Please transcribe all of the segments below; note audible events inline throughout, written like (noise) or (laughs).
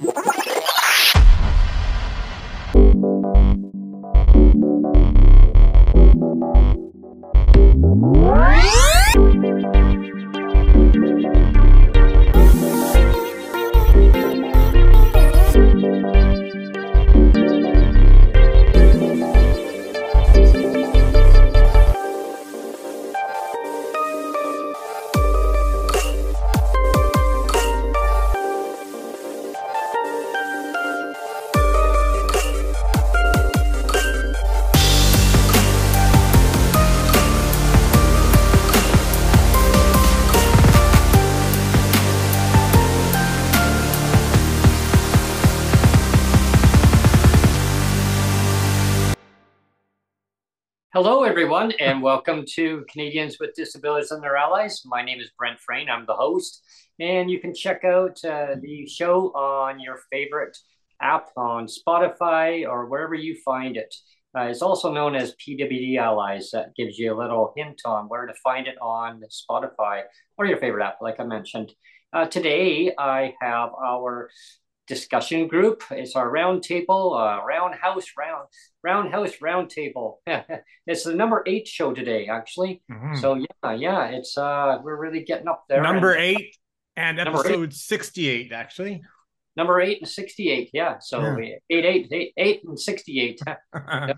Hello, everyone, and welcome to Canadians with Disabilities and Their Allies. My name is Brent Frain. I'm the host, and you can check out uh, the show on your favorite app on Spotify or wherever you find it. Uh, it's also known as PWD Allies. That gives you a little hint on where to find it on Spotify or your favorite app, like I mentioned. Uh, today, I have our discussion group. It's our roundtable, uh, roundhouse round, roundhouse roundtable. (laughs) it's the number eight show today, actually. Mm-hmm. So yeah, yeah, it's uh, we're really getting up there. Number and, eight and episode eight. sixty-eight, actually. Number eight and sixty-eight, yeah. So yeah. Eight, eight, eight, eight and sixty-eight. (laughs)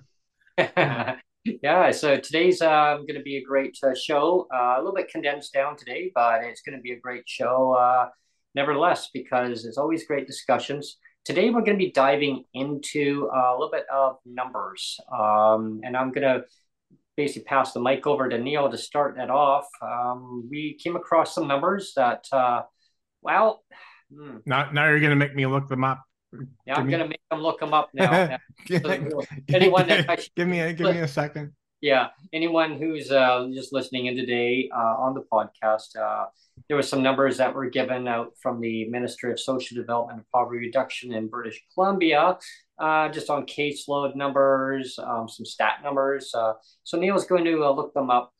(laughs) yeah, so today's uh, going to be a great uh, show. Uh, a little bit condensed down today, but it's going to be a great show. Uh, nevertheless, because it's always great discussions. Today, we're going to be diving into a little bit of numbers. Um, and I'm going to basically pass the mic over to Neil to start that off. Um, we came across some numbers that, uh, well, hmm. now, now you're going to make me look them up. Yeah, I'm going to make them look them up now. (laughs) so, (laughs) anyone that give me a, give me a second yeah anyone who's uh, just listening in today uh, on the podcast uh, there were some numbers that were given out from the ministry of social development and poverty reduction in british columbia uh, just on caseload numbers um, some stat numbers uh, so neil's going to uh, look them up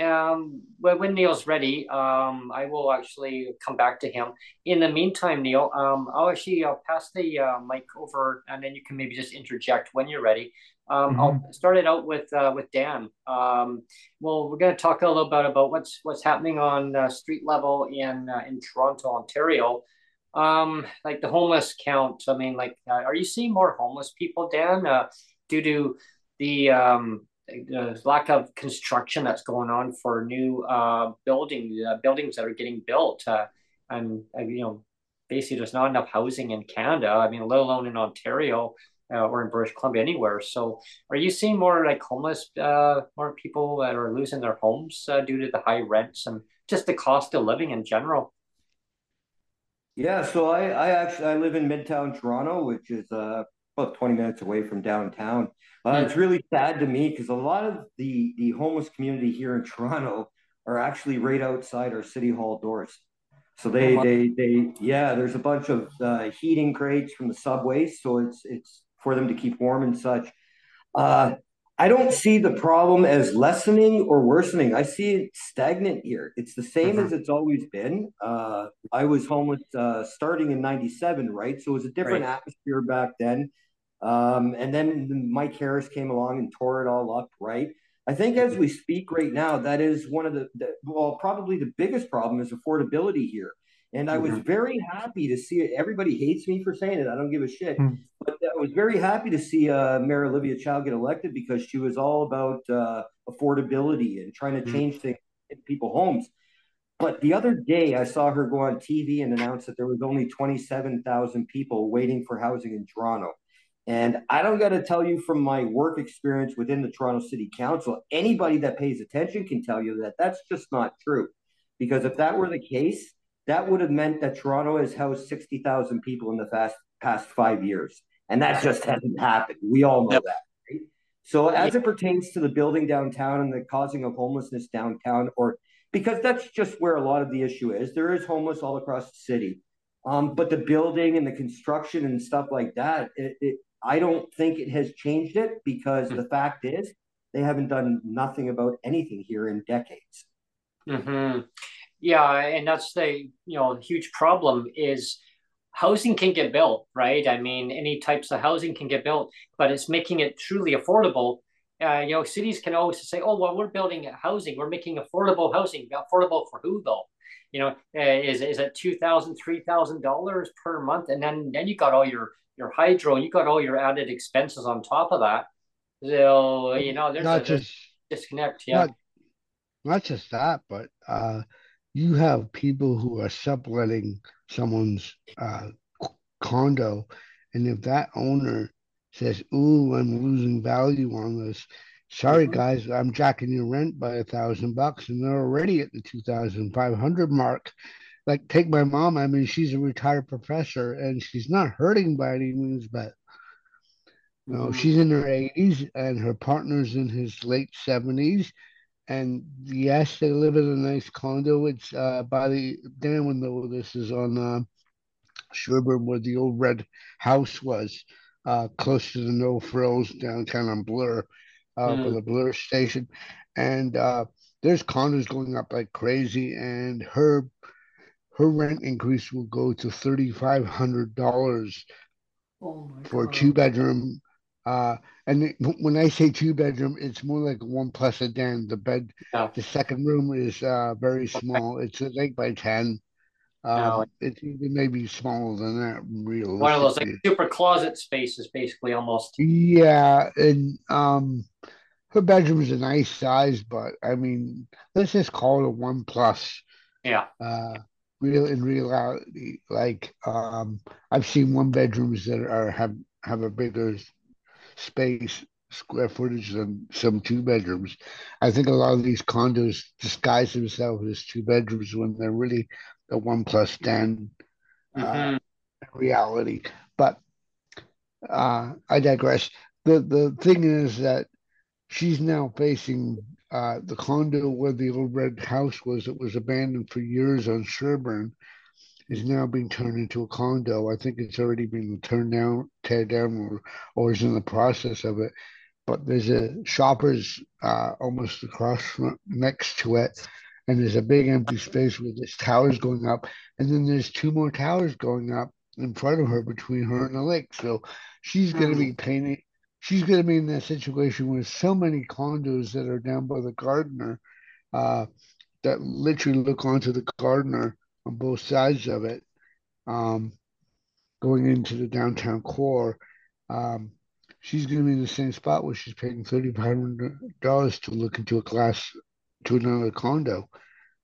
um, when Neil's ready, um, I will actually come back to him. In the meantime, Neil, um, I'll actually I'll pass the uh, mic over, and then you can maybe just interject when you're ready. Um, mm-hmm. I'll start it out with uh, with Dan. Um, well, we're going to talk a little bit about what's what's happening on uh, street level in uh, in Toronto, Ontario. Um, like the homeless count. I mean, like, uh, are you seeing more homeless people, Dan, uh, due to the um, the lack of construction that's going on for new uh, building uh, buildings that are getting built, uh, and you know, basically there's not enough housing in Canada. I mean, let alone in Ontario uh, or in British Columbia, anywhere. So, are you seeing more like homeless, uh, more people that are losing their homes uh, due to the high rents and just the cost of living in general? Yeah, so I, I actually I live in Midtown Toronto, which is uh, about 20 minutes away from downtown. Uh, it's really sad to me because a lot of the the homeless community here in Toronto are actually right outside our city hall doors. So they oh they they yeah, there's a bunch of uh, heating crates from the subways, so it's it's for them to keep warm and such. Uh, I don't see the problem as lessening or worsening. I see it stagnant here. It's the same mm-hmm. as it's always been. Uh, I was homeless uh, starting in '97, right? So it was a different right. atmosphere back then. Um, and then Mike Harris came along and tore it all up, right? I think as we speak right now, that is one of the, the well, probably the biggest problem is affordability here. And I was mm-hmm. very happy to see it. Everybody hates me for saying it. I don't give a shit. Mm. But I was very happy to see uh, Mayor Olivia Chow get elected because she was all about uh, affordability and trying to mm. change things in people's homes. But the other day, I saw her go on TV and announce that there was only 27,000 people waiting for housing in Toronto. And I don't got to tell you from my work experience within the Toronto City Council, anybody that pays attention can tell you that that's just not true. Because if that were the case, that would have meant that Toronto has housed 60,000 people in the past, past five years. And that just hasn't happened. We all know yep. that. Right? So, as it pertains to the building downtown and the causing of homelessness downtown, or because that's just where a lot of the issue is, there is homeless all across the city. Um, but the building and the construction and stuff like that, it, it, I don't think it has changed it because mm-hmm. the fact is they haven't done nothing about anything here in decades. Mm-hmm. Yeah, and that's the you know huge problem is housing can get built, right? I mean, any types of housing can get built, but it's making it truly affordable. Uh, you know, cities can always say, "Oh, well, we're building housing. We're making affordable housing. Affordable for who, though? You know, uh, is is it two thousand, three thousand dollars per month, and then then you got all your your hydro, you got all your added expenses on top of that. So you know, there's not a, just disconnect. Yeah, not, not just that, but uh, you have people who are subletting someone's uh, condo, and if that owner says, "Ooh, I'm losing value on this," sorry mm-hmm. guys, I'm jacking your rent by a thousand bucks, and they're already at the two thousand five hundred mark. Like, take my mom. I mean, she's a retired professor, and she's not hurting by any means, but you know, mm-hmm. she's in her 80s, and her partner's in his late 70s and yes, they live in a nice condo. It's uh, by the Dan would know this is on uh, Sherbourne, where the old red house was, uh, close to the No Frills downtown on Bloor, uh, mm. for the Bloor station, and uh, there's condos going up like crazy, and her her rent increase will go to thirty five hundred dollars oh for God. a two bedroom uh, and when I say two bedroom, it's more like one plus a den. The bed, no. the second room is uh, very small. It's like eight by ten. Um, no. It's even maybe smaller than that. Real one of those like super closet spaces, basically almost. Yeah, and um, her bedroom is a nice size, but I mean, let's just call it a one plus. Yeah. Uh, real in reality, like um, I've seen one bedrooms that are have have a bigger space, square footage than some two bedrooms. I think a lot of these condos disguise themselves as two bedrooms when they're really a one plus ten uh, mm-hmm. uh, reality. But uh, I digress. The the thing is that she's now facing uh, the condo where the old red house was. It was abandoned for years on Sherbourne is now being turned into a condo. I think it's already been turned down, tear down, or, or is in the process of it. But there's a shoppers uh, almost across from, next to it, and there's a big empty space with this towers going up, and then there's two more towers going up in front of her between her and the lake. So she's going to be painting. She's going to be in that situation with so many condos that are down by the Gardiner, uh, that literally look onto the Gardiner on both sides of it, um, going into the downtown core. Um, she's going to be in the same spot where she's paying thirty five hundred dollars to look into a class to another condo.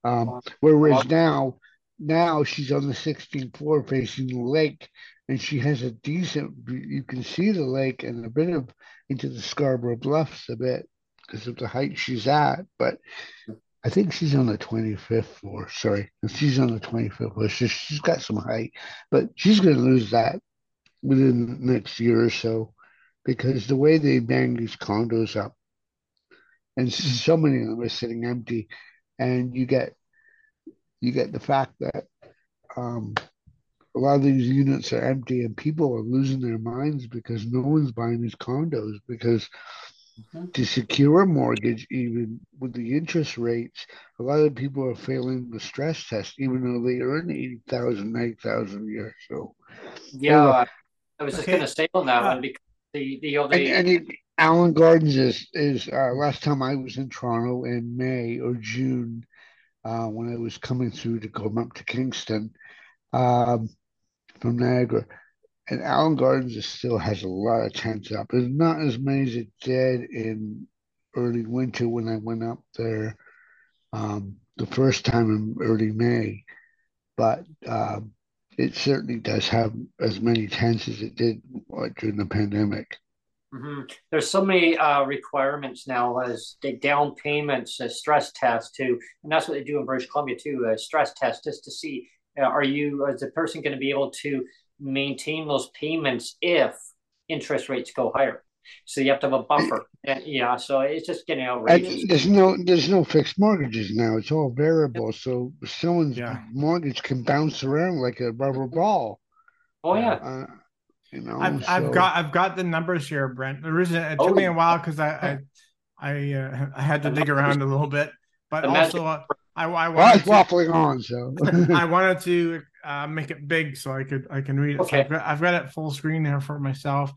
Um, whereas now, now she's on the 16th floor facing the lake, and she has a decent. You can see the lake and a bit of into the Scarborough Bluffs a bit because of the height she's at, but I think she's on the 25th floor. Sorry, she's on the 25th floor. So she's got some height, but she's going to lose that within the next year or so because the way they bang these condos up, and so many of them are sitting empty, and you get you get the fact that um, a lot of these units are empty and people are losing their minds because no one's buying these condos because Mm-hmm. To secure a mortgage, even with the interest rates, a lot of people are failing the stress test, even though they earn 80,000, 90,000 a year. So, yeah, I was just going to say on that one because the, the other. And, and it, Allen Gardens is, is uh, last time I was in Toronto in May or June uh, when I was coming through to come up to Kingston um, from Niagara and Allen Gardens still has a lot of tents up. There's not as many as it did in early winter when I went up there um, the first time in early May, but um, it certainly does have as many tents as it did during the pandemic. Mm-hmm. There's so many uh, requirements now as the down payments, a stress test too, and that's what they do in British Columbia too, a stress test just to see uh, are you as a person going to be able to maintain those payments if interest rates go higher. So you have to have a buffer. And, yeah, so it's just getting outrageous. And there's no there's no fixed mortgages now. It's all variable. So someone's yeah. mortgage can bounce around like a rubber ball. Oh yeah. Uh, you know, I've, so... I've got I've got the numbers here, Brent. The reason it took oh. me a while because I I I, uh, I, had to dig around a little bit, but also uh, I I wanted well, to, waffling on. So (laughs) I wanted to uh, make it big so I could I can read it. Okay. So I've, got, I've got it full screen there for myself.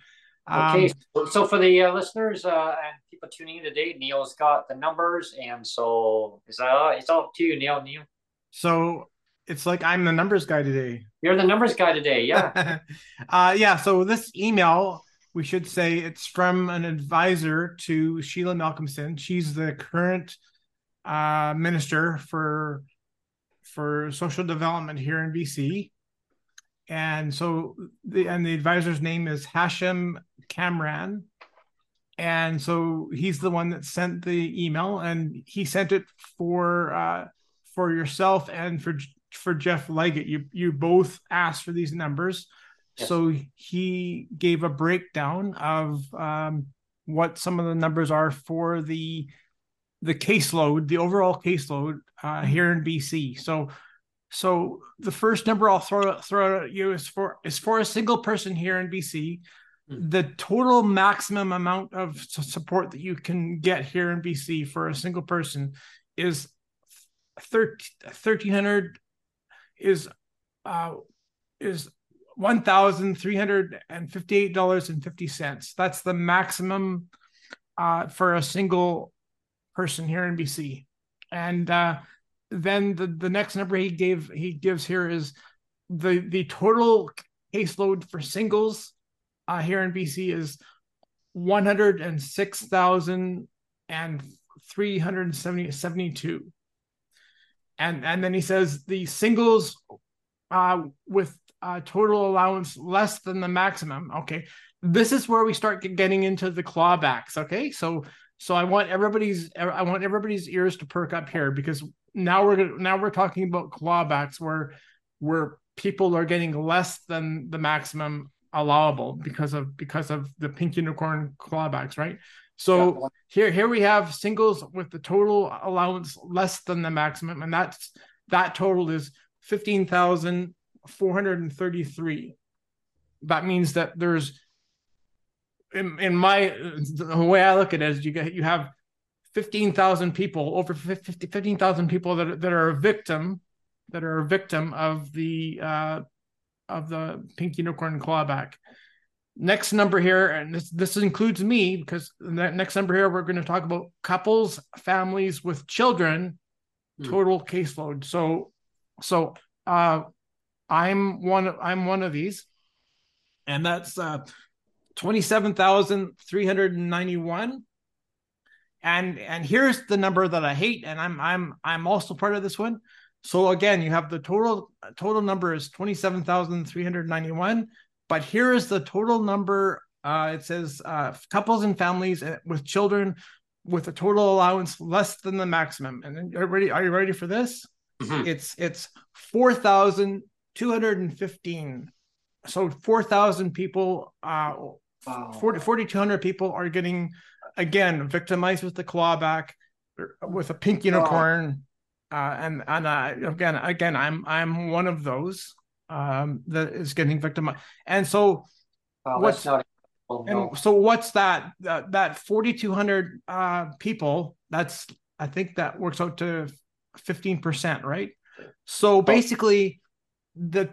Okay, um, so, so for the uh, listeners uh, and people tuning in today, Neil's got the numbers, and so is that it's all up to you, Neil. Neil. So it's like I'm the numbers guy today. You're the numbers guy today, yeah. (laughs) uh, yeah. So this email, we should say it's from an advisor to Sheila Malcolmson. She's the current uh, minister for for social development here in BC. And so the and the advisor's name is Hashim Kamran. And so he's the one that sent the email and he sent it for uh for yourself and for for Jeff Leggett. You you both asked for these numbers. Yes. So he gave a breakdown of um, what some of the numbers are for the the caseload, the overall caseload uh, here in BC. So so the first number I'll throw throw at you is for is for a single person here in BC. Mm-hmm. The total maximum amount of support that you can get here in BC for a single person is 1300 is uh is one thousand three hundred and fifty eight dollars and fifty cents. That's the maximum uh, for a single person here in BC. And uh, then the, the next number he gave he gives here is the the total caseload for singles uh, here in BC is one hundred and six thousand and three hundred seventy seventy two. And and then he says the singles uh, with uh, total allowance less than the maximum. Okay, this is where we start getting into the clawbacks. Okay, so so I want everybody's I want everybody's ears to perk up here because now we're gonna, now we're talking about clawbacks where where people are getting less than the maximum allowable because of because of the pink unicorn clawbacks, right? So yeah. here here we have singles with the total allowance less than the maximum, and that's that total is fifteen thousand four hundred and thirty three. That means that there's in, in my the way I look at it is you get you have 15,000 people, over 15,000 people that, that are a victim, that are a victim of the uh, of the pink unicorn clawback. Next number here, and this this includes me because the next number here we're going to talk about couples, families with children, hmm. total caseload. So, so uh, I'm one. I'm one of these, and that's uh, twenty seven thousand three hundred ninety one and and here's the number that I hate, and I'm I'm I'm also part of this one. So again, you have the total total number is twenty seven thousand three hundred ninety one, but here is the total number. Uh, it says uh, couples and families uh, with children with a total allowance less than the maximum. And are you ready? Are you ready for this? Mm-hmm. It's it's four thousand two hundred and fifteen. So four thousand people, uh, wow. 4,200 people are getting again victimized with the clawback with a pink unicorn uh, and and uh, again again i'm i'm one of those um, that is getting victimized and so what's not, oh, no. and so what's that that, that 4200 uh, people that's i think that works out to 15% right so oh. basically the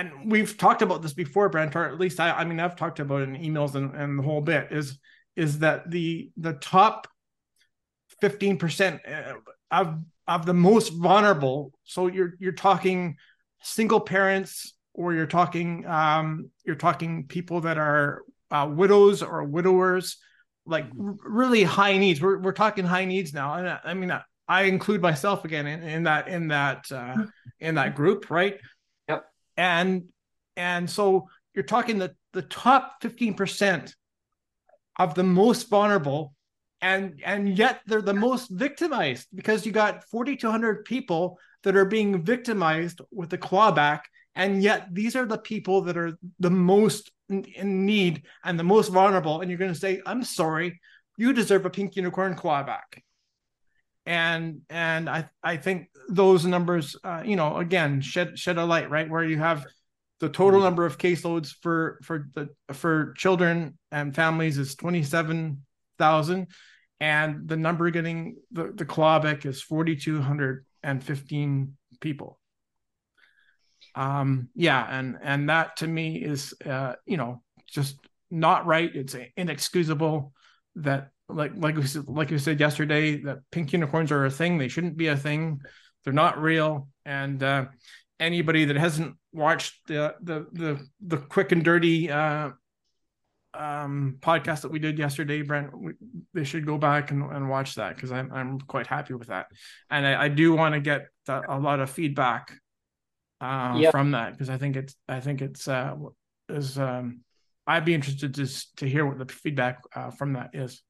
and we've talked about this before brent or at least i i mean i've talked about it in emails and, and the whole bit is is that the the top 15% uh, of of the most vulnerable so you're you're talking single parents or you're talking um you're talking people that are uh, widows or widowers like r- really high needs. We're, we're talking high needs now and I, I mean I, I include myself again in, in that in that uh, in that group right and and so you're talking the the top 15% of the most vulnerable and and yet they're the most victimized because you got 4200 people that are being victimized with the clawback and yet these are the people that are the most in need and the most vulnerable. And you're going to say i'm sorry you deserve a pink unicorn clawback and and i i think those numbers uh, you know again shed shed a light right where you have the total mm-hmm. number of caseloads for for the for children and families is 27,000 and the number getting the, the clawback is 4,215 people. Um, yeah, and and that to me is uh, you know just not right. It's inexcusable that like like we said, like we said yesterday that pink unicorns are a thing. They shouldn't be a thing. They're not real. And uh, anybody that hasn't watched the the the the quick and dirty uh, um, podcast that we did yesterday, Brent, we, they should go back and, and watch that because I'm I'm quite happy with that, and I, I do want to get a lot of feedback uh, yep. from that because I think it's I think it's uh, is um, I'd be interested to to hear what the feedback uh, from that is.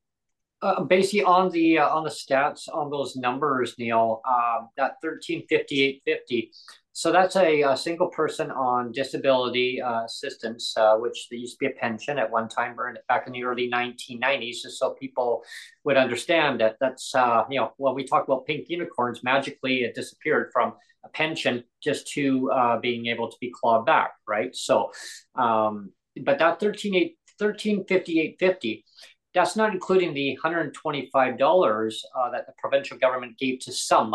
Uh, basically, on the uh, on the stats on those numbers, Neil, uh, that thirteen fifty eight fifty. So that's a, a, single person on disability uh, assistance, uh, which there used to be a pension at one time, back in the early 1990s, just so people would understand that that's, uh, you know, when we talk about pink unicorns, magically it disappeared from a pension just to being able to be clawed back, right? So, um, but that 13, 1358.50, that's not including the $125 uh, that the provincial government gave to some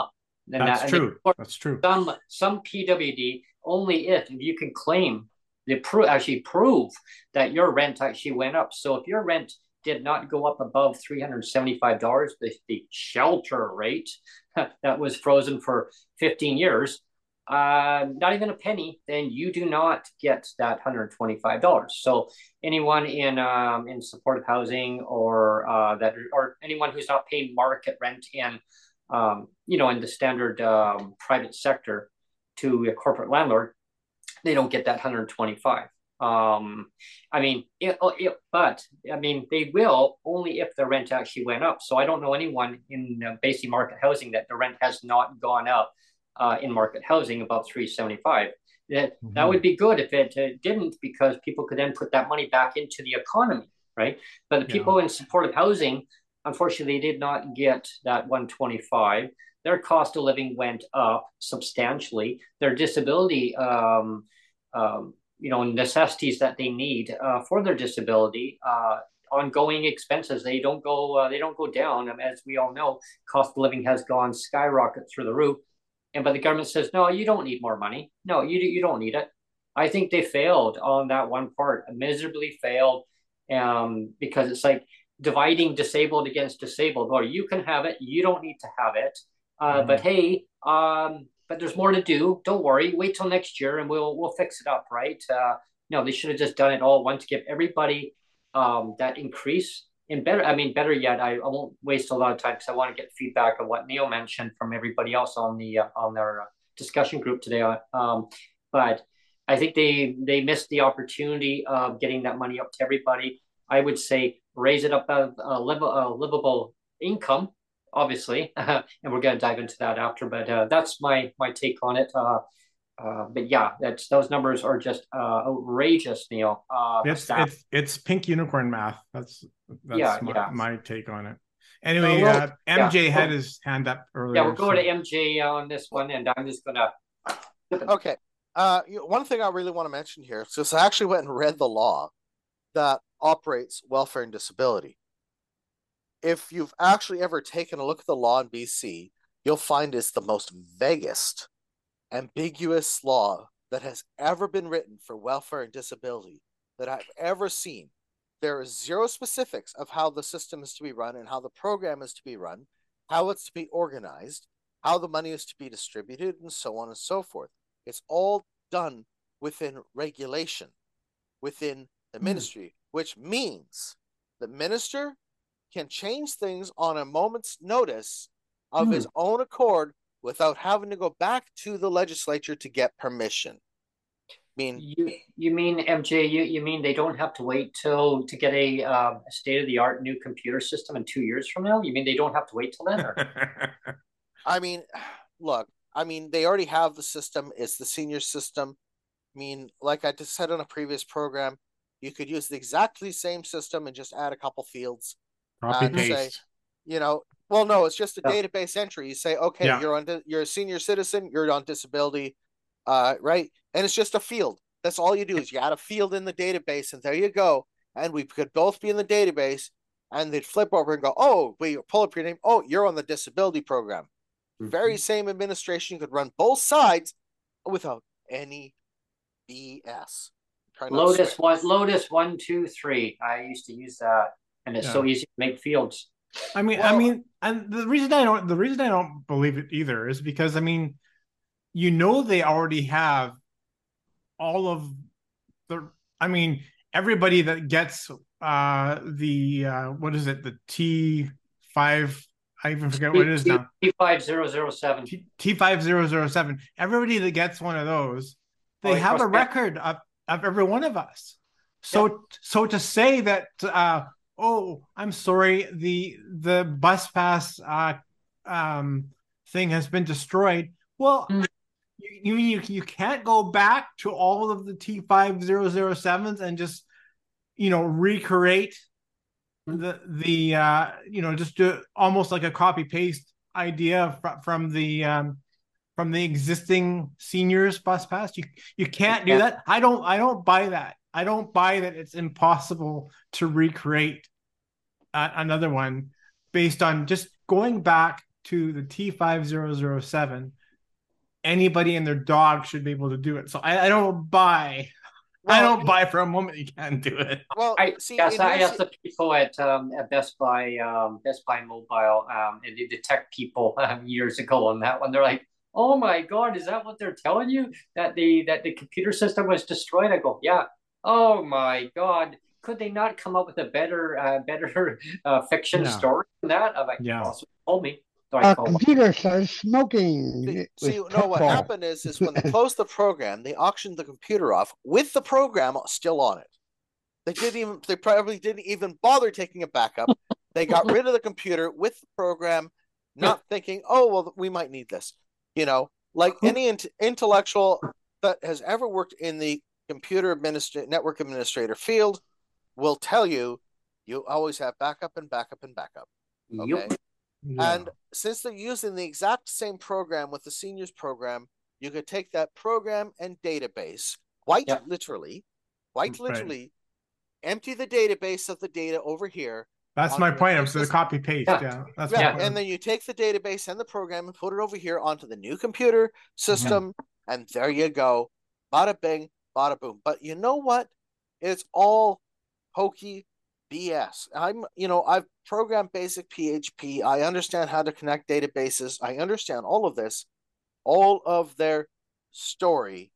and That's that, true. That's true. Some some PWD only if you can claim the pro- actually prove that your rent actually went up. So if your rent did not go up above three hundred seventy five dollars, the the shelter rate (laughs) that was frozen for fifteen years, uh, not even a penny, then you do not get that hundred twenty five dollars. So anyone in um, in supportive housing or uh, that or anyone who's not paying market rent in um, you know, in the standard um, private sector to a corporate landlord, they don't get that 125. Um, I mean, it, oh, it, but I mean, they will only if the rent actually went up. So I don't know anyone in uh, basic market housing that the rent has not gone up uh, in market housing above 375. That mm-hmm. that would be good if it uh, didn't, because people could then put that money back into the economy, right? But the people yeah. in supportive housing Unfortunately, did not get that 125. Their cost of living went up substantially. Their disability, um, um, you know, necessities that they need uh, for their disability, uh, ongoing expenses, they don't go, uh, they don't go down. As we all know, cost of living has gone skyrocket through the roof. And but the government says, no, you don't need more money. No, you you don't need it. I think they failed on that one part, miserably failed, um, because it's like dividing disabled against disabled. Or you can have it. You don't need to have it. Uh, mm. but hey um, but there's more to do. Don't worry. Wait till next year and we'll we'll fix it up right? Uh, no they should have just done it all once give everybody um, that increase and better i mean better yet I, I won't waste a lot of time because i want to get feedback on what neil mentioned from everybody else on the uh, on their uh, discussion group today um, but i think they they missed the opportunity of getting that money up to everybody i would say raise it up a, a, liv- a livable income, obviously, (laughs) and we're going to dive into that after. But uh, that's my my take on it. Uh, uh, but yeah, that's those numbers are just uh, outrageous, Neil. Uh, it's it's it's pink unicorn math. That's that's yeah, my, yeah. my take on it. Anyway, uh, MJ yeah. had his hand up earlier. Yeah, we're going so. to MJ on this one, and I'm just gonna. (laughs) Okay. Uh, one thing I really want to mention here, so I actually went and read the law that operates welfare and disability. If you've actually ever taken a look at the law in BC, you'll find it's the most vaguest, ambiguous law that has ever been written for welfare and disability that I've ever seen. There is zero specifics of how the system is to be run and how the program is to be run, how it's to be organized, how the money is to be distributed, and so on and so forth. It's all done within regulation, within the hmm. ministry, which means the minister can change things on a moment's notice of mm. his own accord without having to go back to the legislature to get permission. I mean, you you mean MJ? You you mean they don't have to wait till to get a, um, a state of the art new computer system in two years from now? You mean they don't have to wait till then? (laughs) I mean, look, I mean they already have the system. It's the senior system. I mean, like I just said on a previous program, you could use the exactly same system and just add a couple fields. Copy paste. Say, you know, well, no, it's just a yeah. database entry. You say, okay, yeah. you're on, you're a senior citizen, you're on disability, uh, right? And it's just a field. That's all you do is you add a field in the database, and there you go. And we could both be in the database, and they'd flip over and go, oh, we pull up your name. Oh, you're on the disability program. Mm-hmm. Very same administration could run both sides without any BS. Lotus one, Lotus one, two, three. I used to use that, and it's yeah. so easy to make fields. I mean, well, I mean, and the reason I don't, the reason I don't believe it either is because I mean, you know, they already have all of the. I mean, everybody that gets uh the uh what is it, the T five I even forget what it is now. T five zero zero seven. T five zero zero seven. Everybody that gets one of those, they oh, have a record of, of every one of us. So so to say that uh oh, I'm sorry, the the bus pass uh um thing has been destroyed. Well, mm. you, you you can't go back to all of the T five zero zero sevens and just you know recreate the the uh you know just do almost like a copy paste idea fr- from the um from the existing seniors bus pass? You you can't do that? I don't i don't buy that i don't buy that it's impossible to recreate uh, another one based on just going back to the t5007 anybody and their dog should be able to do it so i, I don't buy well, I don't buy for a moment you can't do it. Well, I see. Yes, I asked the people at um, at Best Buy, um, Best Buy Mobile, um, and the tech people um, years ago on that one. They're like, "Oh my God, is that what they're telling you? That the that the computer system was destroyed?" I go, "Yeah." Oh my God, could they not come up with a better uh, better (laughs) uh, fiction yeah. story than that? I'm like, yeah, awesome. told me. A computer started smoking. See, see no, what happened is, is (laughs) when they closed the program, they auctioned the computer off with the program still on it. They didn't even, they probably didn't even bother taking a backup. They got (laughs) rid of the computer with the program, not thinking, oh, well, we might need this. You know, like any int- intellectual that has ever worked in the computer administrator, network administrator field will tell you, you always have backup and backup and backup. Okay. Yep. Yeah. And since they're using the exact same program with the seniors program, you could take that program and database quite yeah. literally, quite literally, empty the database of the data over here. That's my point. I'm so the copy paste. Yeah. yeah. That's yeah. And then you take the database and the program and put it over here onto the new computer system, mm-hmm. and there you go. Bada bing, bada boom. But you know what? It's all hokey BS. I'm, you know, I've programmed basic PHP. I understand how to connect databases. I understand all of this. All of their story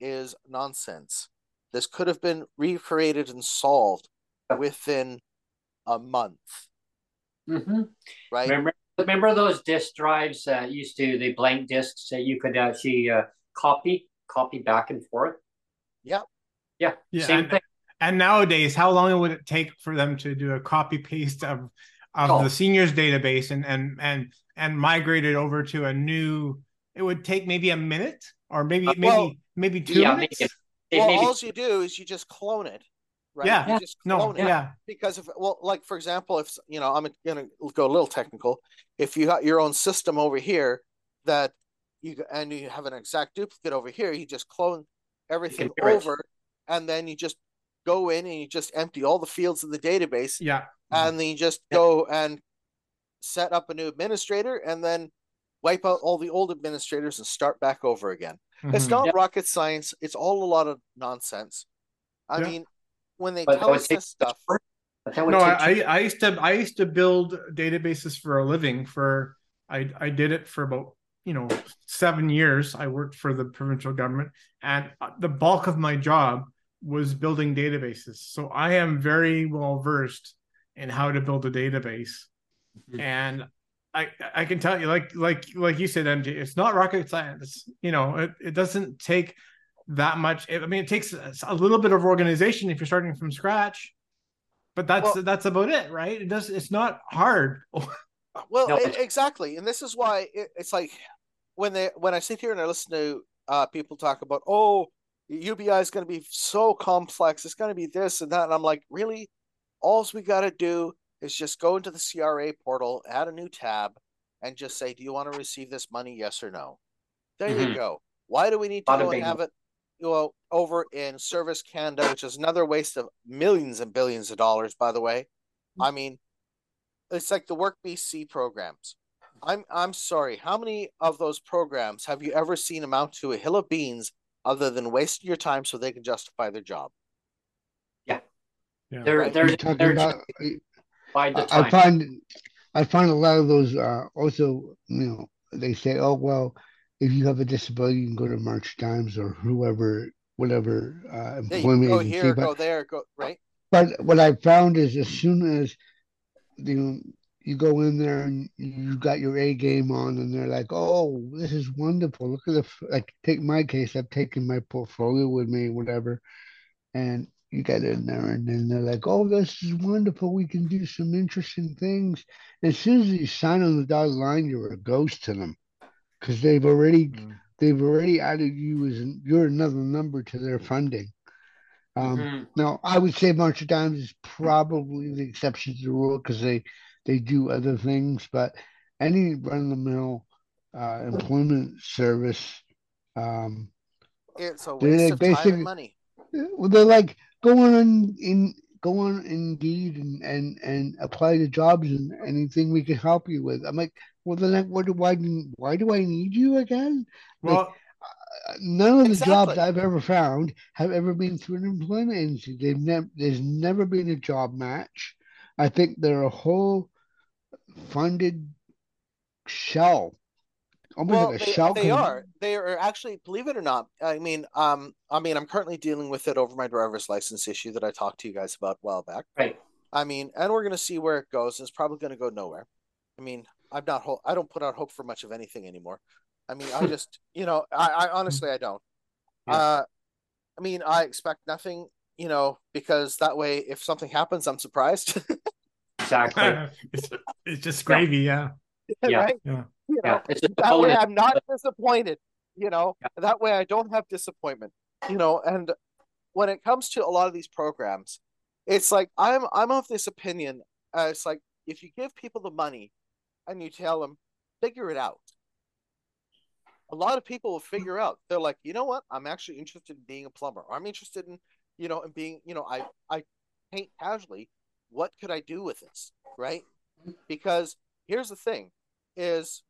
is nonsense. This could have been recreated and solved within a month. Mm-hmm. Right. Remember, remember those disk drives that used to the blank disks that you could actually uh, copy, copy back and forth. Yeah. Yeah. yeah Same thing. And nowadays, how long would it take for them to do a copy paste of of oh. the seniors database and and and and migrate it over to a new? It would take maybe a minute or maybe uh, well, maybe maybe two yeah, minutes. Maybe, well, maybe. all you do is you just clone it. Right? Yeah. You just no. It. Yeah. Because if well, like for example, if you know, I'm gonna go a little technical. If you got your own system over here that you and you have an exact duplicate over here, you just clone everything over, and then you just go in and you just empty all the fields in the database. Yeah. And then you just yeah. go and set up a new administrator and then wipe out all the old administrators and start back over again. Mm-hmm. It's not rocket science. It's all a lot of nonsense. I yeah. mean, when they but tell us this stuff. No, I, I used to I used to build databases for a living. For I I did it for about you know seven years. I worked for the provincial government, and the bulk of my job was building databases. So I am very well versed in how to build a database. Mm-hmm. And I I can tell you, like like like you said, MJ, it's not rocket science. You know, it, it doesn't take that much. I mean, it takes a little bit of organization if you're starting from scratch, but that's well, that's about it, right? It does. It's not hard. (laughs) well, no. it, exactly, and this is why it, it's like when they when I sit here and I listen to uh, people talk about, oh, UBI is going to be so complex. It's going to be this and that. And I'm like, really? All we got to do is just go into the CRA portal, add a new tab, and just say, do you want to receive this money? Yes or no. There mm-hmm. you go. Why do we need to go and have it you know, over in Service Canada, which is another waste of millions and billions of dollars, by the way? Mm-hmm. I mean, it's like the Work BC programs. I'm I'm sorry. How many of those programs have you ever seen amount to a hill of beans other than wasting your time so they can justify their job. Yeah. Yeah. They're Right. they're, You're talking they're about, by the I time. I find, I find a lot of those, uh, also, you know, they say, oh, well, if you have a disability, you can go to March of Dimes or whoever, whatever, uh, Yeah, you employment go agency. here, but- go there, go right. But what I found is as soon as you know, you go in there and you got your A game on, and they're like, "Oh, this is wonderful! Look at the f-" like." Take my case. I've taken my portfolio with me, whatever, and you get in there, and then they're like, "Oh, this is wonderful! We can do some interesting things." And as soon as you sign on the dotted line, you're a ghost to them because they've already Mm. they've already added you as an, you're another number to their funding. Um, Mhm. now, I would say March of Dimes is probably the exception to the rule because they they do other things, but any run of the mill uh, employment service, um, It's a waste of time basically- and money. well, they're like go on in go on Indeed and and and apply to jobs and anything we can help you with. I'm like, well, then I- what do why do- why do I need you again? Well, Uh, None of the jobs I've ever found have ever been through an employment agency. They've never, there's never been a job match. I think they're a whole funded shell, almost Well, like a they, shell. they com- are. They are actually, believe it or not. I mean, um, I mean, I'm currently dealing with it over my driver's license issue that I talked to you guys about a while back. Right. I mean, and we're gonna see where it goes. It's probably gonna go nowhere. I mean, I'm not. Ho- I don't put out hope for much of anything anymore. I mean, I just, you know, I, I honestly, I don't. Yeah. Uh, I mean, I expect nothing. You know, because that way, if something happens, I'm surprised. (laughs) Exactly. (laughs) it's, it's just gravy, yeah. (laughs) Yeah. right? Yeah. You know, Yeah. It's just a that way. I'm not disappointed, you know. Yeah. That way I don't have disappointment, you know. And when it comes to a lot of these programs, it's like I'm I'm of this opinion. Uh, it's like if you give people the money and you tell them figure it out, a lot of people will figure out. They're like, you know what? I'm actually interested in being a plumber. Or I'm interested in, you know, in being, you know, I I paint casually. What could I do with this, right? Because here's the thing: is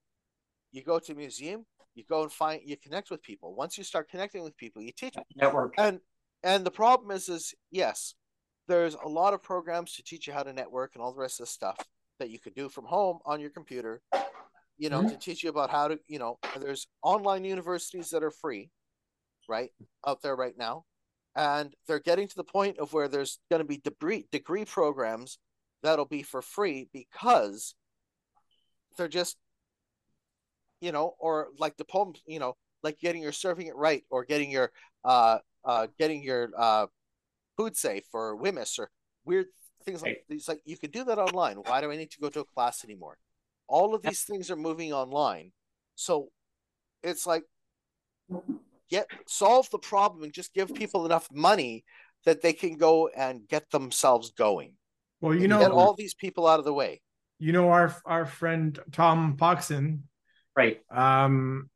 you go to a museum, you go and find, you connect with people. Once you start connecting with people, you teach Network. and and the problem is is yes there's a lot of programs to teach you how to network and all the rest of the stuff that you could do from home on your computer you know to teach you about how to you know there's online universities that are free right out there right now and they're getting to the point of where there's going to be degree degree programs that'll be for free because they're just you know or like the poem you know like getting your serving it right or getting your uh uh getting your uh food safe or WHMIS or weird things like these like you could do that online. Why do i need to go to a class anymore all of these things are moving online so it's like get solve the problem and just give people enough money that they can go and get themselves going Well, you get know, get all these people out of the way you know our our friend Tom Poxon. Right. Um,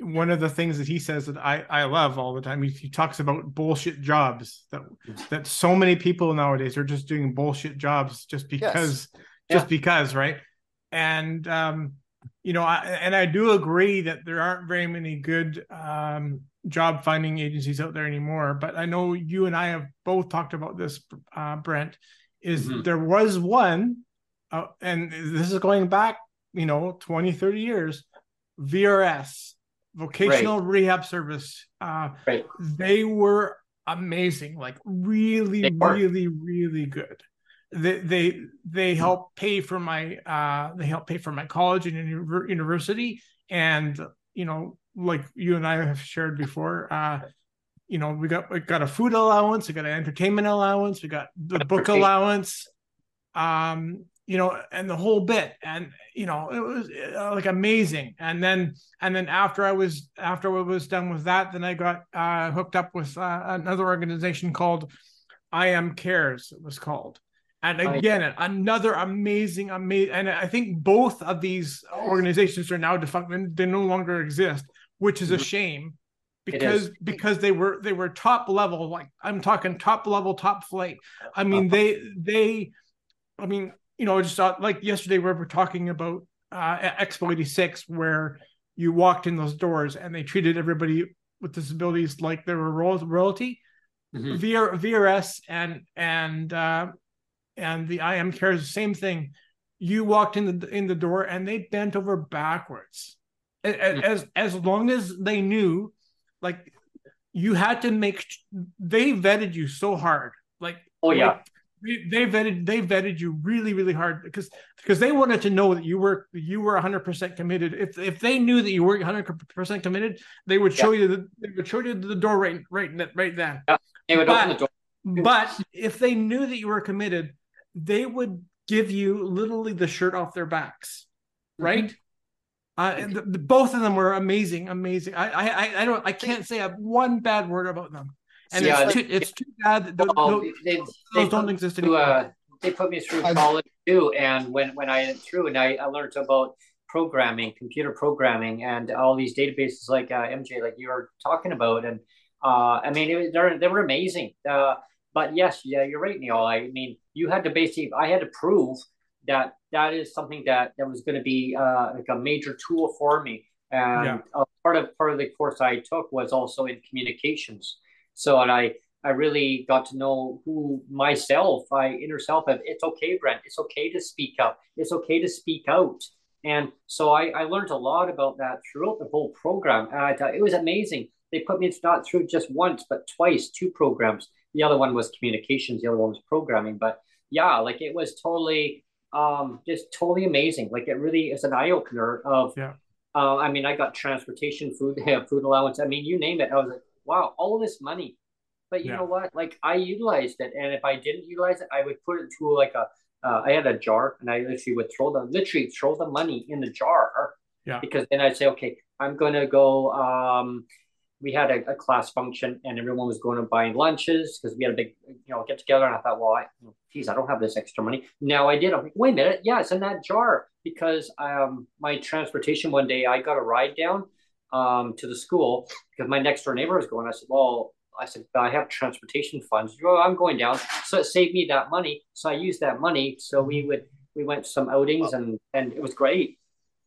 one of the things that he says that I I love all the time. He, he talks about bullshit jobs that that so many people nowadays are just doing bullshit jobs just because just Yeah. because right and um you know I, and i do agree that there aren't very many good um job finding agencies out there anymore. But i know you and i have both talked about this uh brent is Mhm. there was one uh, and this is going back you know 20 30 years vrs vocational rehab service. Uh Right. they were amazing like really really really good they they they help pay for my uh they help pay for my college and univer- university. And you know like you and I have shared before uh you know we got we got a food allowance we got an entertainment allowance we got the book allowance um you know and the whole bit. And you know it was uh, like amazing. And then and then after I was after I was done with that then I got uh hooked up with uh, another organization called I am cares it was called and again another amazing amazing and I think both of these organizations are now defunct they no longer exist which is a Mhm. shame because because they were they were top level like I'm talking top level top flight I mean Uh-huh. they they I mean you know just like yesterday we were talking about uh Expo 86 where you walked in those doors and they treated everybody with disabilities like they were royalty. Mm-hmm. VRS and and uh, and the IM cares the same thing. You walked in the in the door and they bent over backwards, mm-hmm. as as long as they knew, like you had to make. They vetted you so hard, like oh yeah, like, they vetted they vetted you really really hard because because they wanted to know that you were you were 100% committed if if they knew that you weren't 100% committed they would show yeah. you the they would show you the door right right right then yeah. they would but, open the door but if they knew that you were committed they would give you literally the shirt off their backs mm-hmm. right mm-hmm. Uh, and the, the, both of them were amazing, amazing. I, I, I don't, I can't say a one bad word about them. And yeah, it's, too, it's too bad that those, well, they, those they don't exist anymore. Uh, they put me through college too, and when when I went through and I, I learned about programming, computer programming, and all these databases like uh, MJ, like you were talking about, and uh, I mean, it, they're, they were amazing. Uh, but yes, yeah, you're right, Neil. I mean, you had to basically, I had to prove that that is something that that was going to be uh, like a major tool for me. And yeah. uh, part of part of the course I took was also in communications. So and I I really got to know who myself, I inner self of it's okay, Brent. It's okay to speak up. It's okay to speak out. And so I, I learned a lot about that throughout the whole program. And I thought it was amazing. They put me not through just once, but twice, two programs. The other one was communications, the other one was programming. But yeah, like it was totally um just totally amazing. Like it really is an eye opener of yeah. Uh, I mean, I got transportation, food, (laughs) food allowance. I mean, you name it. I was like, wow, all of this money. But you yeah. know what? Like I utilized it, and if I didn't utilize it, I would put it to like a. Uh, I had a jar, and I literally would throw the literally throw the money in the jar. Yeah. Because then I'd say, okay, I'm gonna go. Um, we had a, a, class function, and everyone was going to buying lunches because we had a big, you know, get together. And I thought, well, I, geez, I don't have this extra money. Now I did. I'm like, wait a minute, yeah, it's in that jar because um, my transportation one day I got a ride down um, to the school because my next door neighbor was going. I said, well, I said, I have transportation funds. Well, I'm going down. So it saved me that money. So I used that money. So we would, we went to some outings and, and it was great.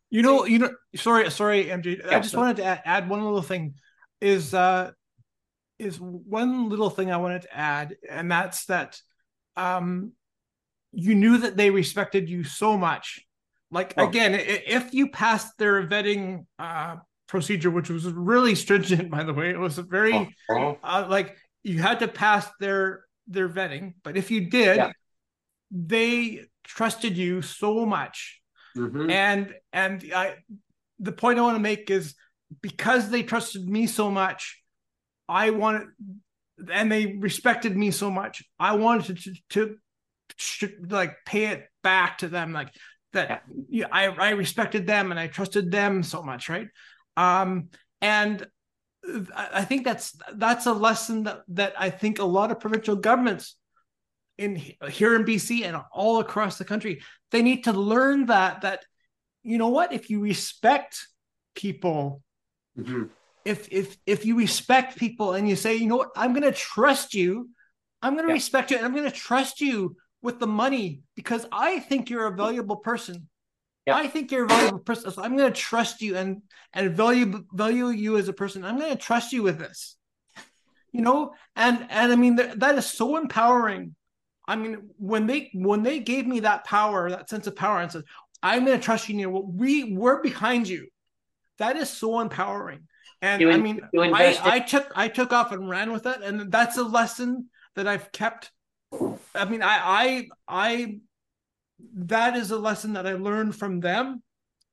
You know, you know, sorry, sorry, MJ. Yeah, I just so. wanted to add, add one little thing is, uh, is one little thing I wanted to add. And that's that, um, you knew that they respected you so much. Like oh. again, if you passed their vetting uh, procedure, which was really stringent, (laughs) by the way. It was very uh-huh. uh, like you had to pass their their vetting, but if you did, yeah. they trusted you so much. Mm-hmm. And and I, the point I want to make is because they trusted me so much, I wanted, and they respected me so much. I wanted to to, to like pay it back to them, like that. Yeah. I I respected them and I trusted them so much, right? Um, and I think that's that's a lesson that that I think a lot of provincial governments in here in BC and all across the country they need to learn that that you know what if you respect people mm-hmm. if if if you respect people and you say you know what I'm going to trust you I'm going to yeah. respect you and I'm going to trust you with the money because I think you're a valuable person yeah. I think you're a valuable person. So I'm going to trust you and and value value you as a person. I'm going to trust you with this. You know, and and I mean th- that is so empowering. I mean, when they when they gave me that power, that sense of power, and said, "I'm going to trust you." You know, we we're behind you. That is so empowering. And you, I mean, I, I took I took off and ran with it, and that's a lesson that I've kept. I mean, I I I that is a lesson that I learned from them.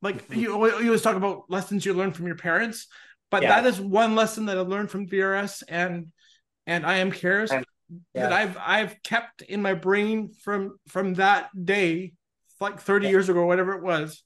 Like mm-hmm. you, you always talk about lessons you learn from your parents, but yeah. that is one lesson that I learned from VRS and and I am cares yeah. that I've I've kept in my brain from from that day, like thirty yeah. years ago, whatever it was.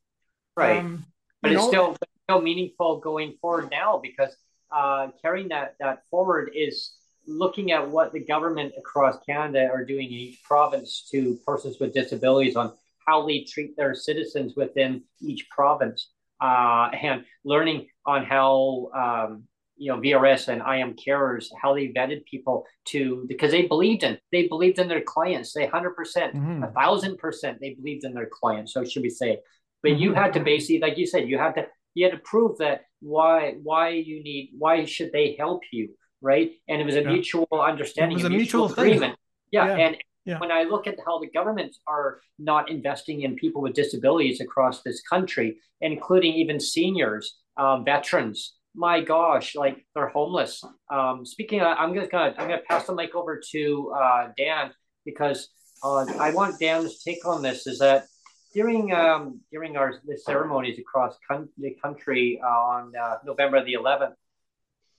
Right, um, but it's know, still still meaningful going forward now because uh, carrying that that forward is looking at what the government across Canada are doing in each province to persons with disabilities on how they treat their citizens within each province, uh, and learning on how um, you know VRS and I am carers how they vetted people to because they believed in they believed in their clients. They hundred percent, mm-hmm. a thousand percent, they believed in their clients. So should we say? But mm-hmm. you had to basically, like you said, you had to you had to prove that why why you need why should they help you, right? And it was a yeah. mutual understanding, it was a, mutual, mutual agreement. Yeah. yeah. and yeah. when I look at how the governments are not investing in people with disabilities across this country, including even seniors, um, veterans, my gosh, like they're homeless. Um, speaking, of, I'm just gonna I'm gonna pass the mic over to uh, Dan because uh, I want Dan's take on this. Is that during um, during our ceremonies across con- the country uh, on uh, November the 11th,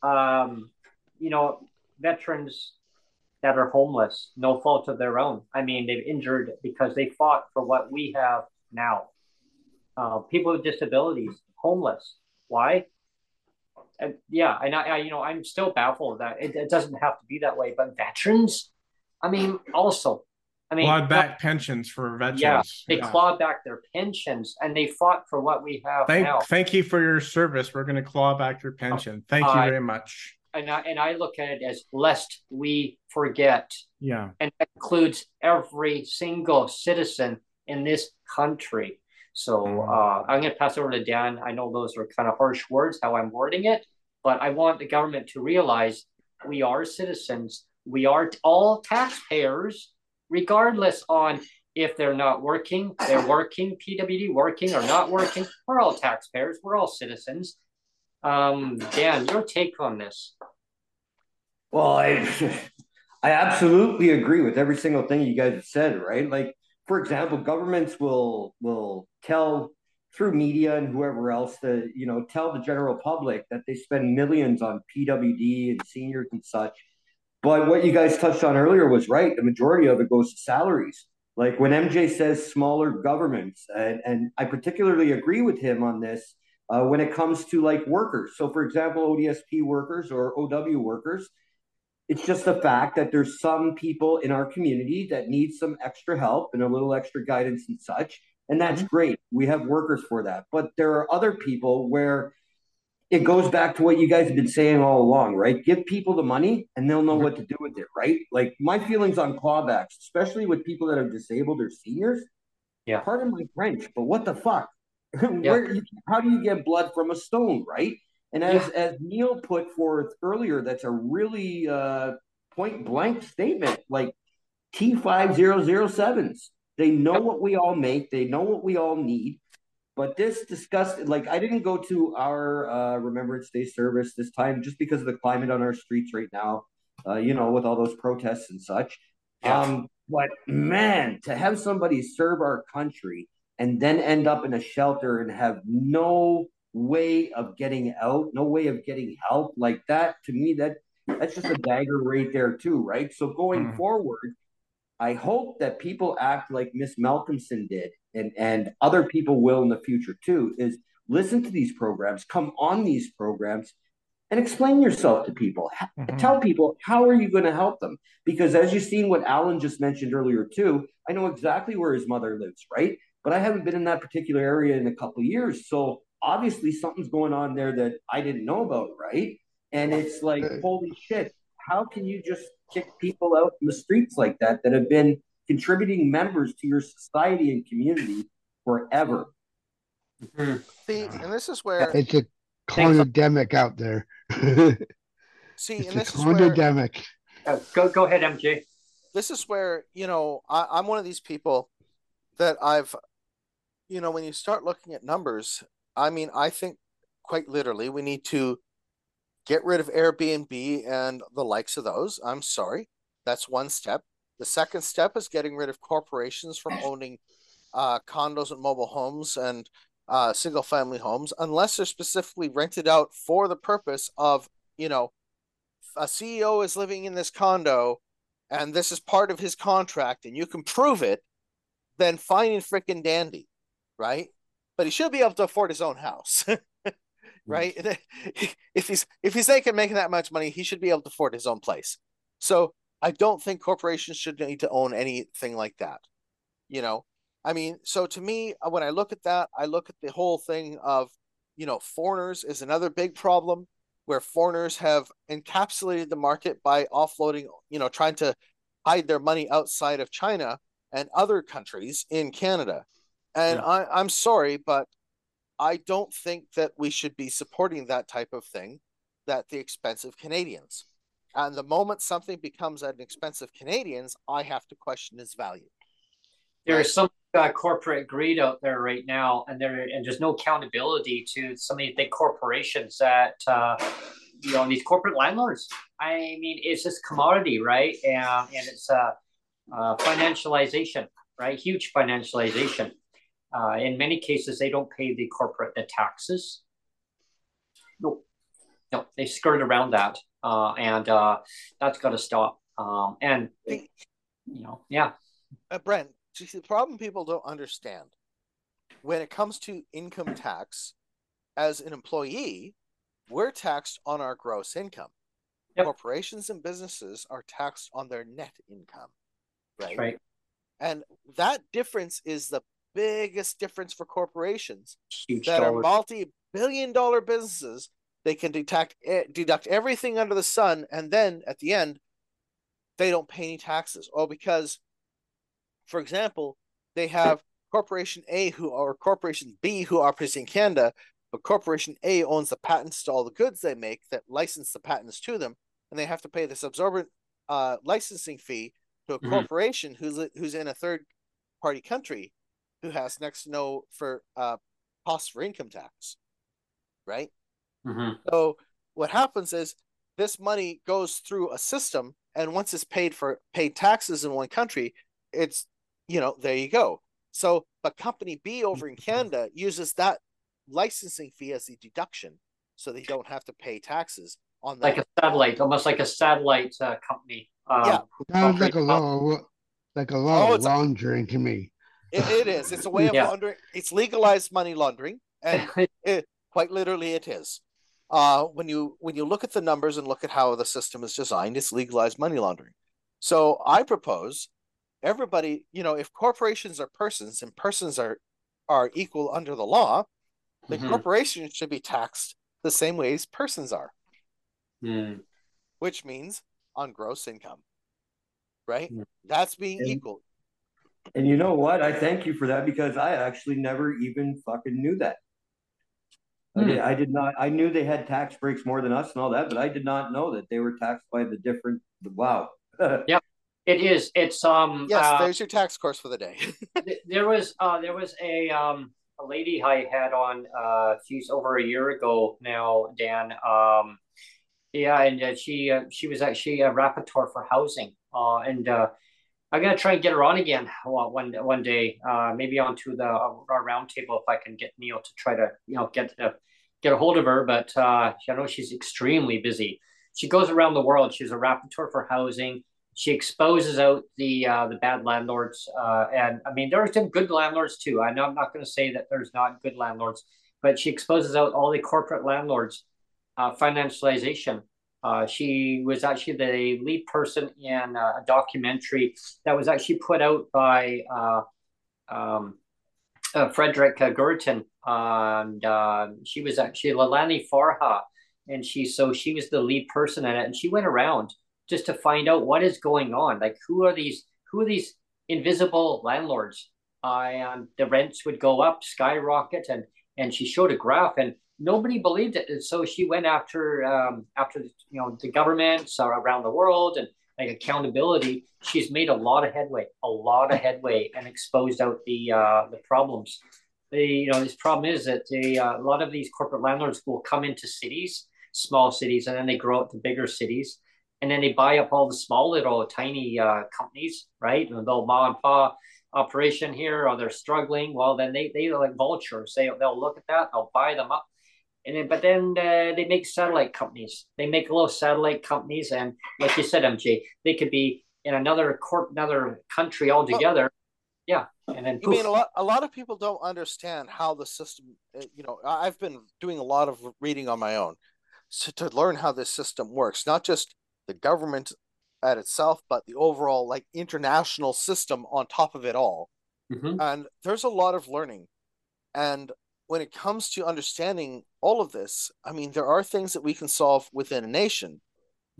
um, you know, veterans that are homeless, no fault of their own. I mean, they've injured because they fought for what we have now. Uh, people with disabilities, homeless. Why? And yeah, and I, I, you know, I'm still baffled that it, it, doesn't have to be that way. But veterans, I mean, also, I mean, clawed back pensions for veterans. Yeah, they yeah. clawed back their pensions, and they fought for what we have thank, now. Thank you for your service. We're going to claw back your pension. Thank uh, you very much. And I, and I look at it as lest we forget. Yeah, and that includes every single citizen in this country. So mm. uh, I'm going to pass over to Dan. I know those are kind of harsh words, how I'm wording it, but I want the government to realize we are citizens. We are all taxpayers, regardless on if they're not working, they're working, PWD working or not working. We're all taxpayers. We're all citizens. Um, Dan, your take on this? Well, I, (laughs) I absolutely agree with every single thing you guys have said. Right, like for example, governments will will tell through media and whoever else to you know tell the general public that they spend millions on PWD and seniors and such. But what you guys touched on earlier was right. The majority of it goes to salaries. Like when MJ says smaller governments, and, and I particularly agree with him on this uh, when it comes to like workers. So, for example, ODSP workers or OW workers, it's just the fact that there's some people in our community that need some extra help and a little extra guidance and such. And that's mm-hmm. great. We have workers for that. But there are other people where it goes back to what you guys have been saying all along, right? Give people the money and they'll know what to do with it, right? Like my feelings on clawbacks, especially with people that are disabled or seniors. Yeah. Pardon my French, but what the fuck? (laughs) Where, yeah. how do you get blood from a stone, right? And as yeah. as Neil put forth earlier, that's a really uh, point blank statement. Like T five zero zero sevens, they know what we all make, they know what we all need. But this discussed, like I didn't go to our uh, Remembrance Day service this time just because of the climate on our streets right now. Uh, you know, with all those protests and such. Yeah. Um, but man, to have somebody serve our country and then end up in a shelter and have no way of getting out, no way of getting help like that. To me, that that's just a dagger right there too, right? So going mm. forward, I hope that people act like Miss Malcolmson did, and and other people will in the future too. Is listen to these programs, come on these programs, and explain yourself to people. Mm-hmm. Tell people how are you going to help them? Because as you've seen what Alan just mentioned earlier too, I know exactly where his mother lives, right? But I haven't been in that particular area in a couple of years, so obviously something's going on there that I didn't know about, right? And it's like, holy shit, how can you just kick people out in the streets like that that have been contributing members to your society and community forever? Mm-hmm. See, and this is where it's a pandemic out there. (laughs) See, it's and this a pandemic. Uh, go go ahead, MJ. This is where you know I, I'm one of these people that I've, you know, when you start looking at numbers, I mean, I think quite literally we need to get rid of Airbnb and the likes of those. I'm sorry. That's one step. The second step is getting rid of corporations from owning uh, condos and mobile homes and uh, single family homes unless they're specifically rented out for the purpose of, you know, a CEO is living in this condo and this is part of his contract and you can prove it, then fine and freaking dandy, right? but he should be able to afford his own house. (laughs) right? (laughs) Mm. if he's if he's making making that much money, he should be able to afford his own place. So I don't think corporations should need to own anything like that. You know, I mean, so to me, uh, when I look at that, I look at the whole thing of, you know, foreigners is another big problem where foreigners have encapsulated the market by offloading, you know, trying to hide their money outside of China and other countries in Canada. And yeah. I, I'm sorry, but I don't think that we should be supporting that type of thing at the expense of Canadians. And the moment something becomes at an expense of Canadians, I have to question its value. There is some uh, corporate greed out there right now, and there and there's no accountability to some of these big corporations that uh, you know these corporate landlords. I mean, it's just commodity, right? And and it's uh, uh financialization, right? Huge financialization. Uh, in many cases, they don't pay the corporate the taxes. No, no, they skirt around that, uh, and uh, that's got to stop. Um, and you know, yeah. Uh, Brent, see, the problem people don't understand when it comes to income tax, as an employee, we're taxed on our gross income. Yep. Corporations and businesses are taxed on their net income, right? right. And that difference is the biggest difference for corporations Huge that dollars. are multi-billion dollar businesses. They can deduct deduct everything under the sun, and then at the end, they don't pay any taxes. or because, for example, they have Corporation A who or Corporation B who operates in Canada, but Corporation A owns the patents to all the goods they make that license the patents to them, and they have to pay this absorbent uh, licensing fee to a Mhm. corporation who's who's in a third party country who has next to no for uh cost for income tax right Mhm. so what happens is this money goes through a system and once it's paid for paid taxes in one country it's you know there you go so but company b over in canada uses that licensing fee as a deduction so they don't have to pay taxes on that like a satellite, almost like a satellite uh, company. Um, Yeah. Sounds like a Concrete- law, like a law Oh, of a- laundering to me. It, it is it's a way of Yeah. laundering it's legalized money laundering and (laughs) it, quite literally it is uh when you when you look at the numbers and look at how the system is designed it's legalized money laundering so i propose everybody you know if corporations are persons and persons are are equal under the law then Mhm. corporations should be taxed the same way as persons are Hmm. which means on gross income right Mm. that's being And- equal And you know what? I thank you for that because I actually never even fucking knew that. I, Hmm. did, I did not. I knew they had tax breaks more than us and all that, but I did not know that they were taxed by the different. Wow. (laughs) Yeah, it is. It's um. yes uh, there's your tax course for the day (laughs) th- there was uh there was a um a lady I had on uh she's over a year ago now Dan um yeah and uh, she uh, she was actually a rapporteur for housing uh and uh I'm gonna try and get her on again one one, one day uh maybe onto the our roundtable if I can get Neil to try to you know get uh, get a hold of her but uh I know she's extremely busy she goes around the world she's a rapporteur for housing she exposes out the uh, the bad landlords, uh, and I mean there are some good landlords too. I know I'm not going to say that there's not good landlords, but she exposes out all the corporate landlords, uh, financialization. Uh, she was actually the lead person in a documentary that was actually put out by uh, um, uh, Frederick uh, Gurton, and uh, she was actually Leilani Farha, and she so she was the lead person in it, and she went around just to find out what is going on. Like who are these who are these invisible landlords? Uh, and the rents would go up, skyrocket, and and she showed a graph, and nobody believed it. And so she went after um, after you know the governments around the world and like accountability. She's made a lot of headway, a lot of headway, and exposed out the uh, the problems. The you know this problem is that they, uh, a lot of these corporate landlords will come into cities, small cities, and then they grow up to bigger cities and then they buy up all the small little tiny uh, companies, right? And they'll ma and pa operation here, or they're struggling. Well, then they they like vultures. They they'll look at that, they'll buy them up, and then but then uh, they make satellite companies. They make little satellite companies, and like you said, MJ, they could be in another court, another country altogether. yeah, and then You mean a lot? A lot of people don't understand how the system. uh, You know, I- I've been doing a lot of reading on my own, so to learn how this system works. Not just the government at itself, but the overall like international system on top of it all. Mhm. And there's a lot of learning. And when it comes to understanding all of this, I mean, there are things that we can solve within a nation.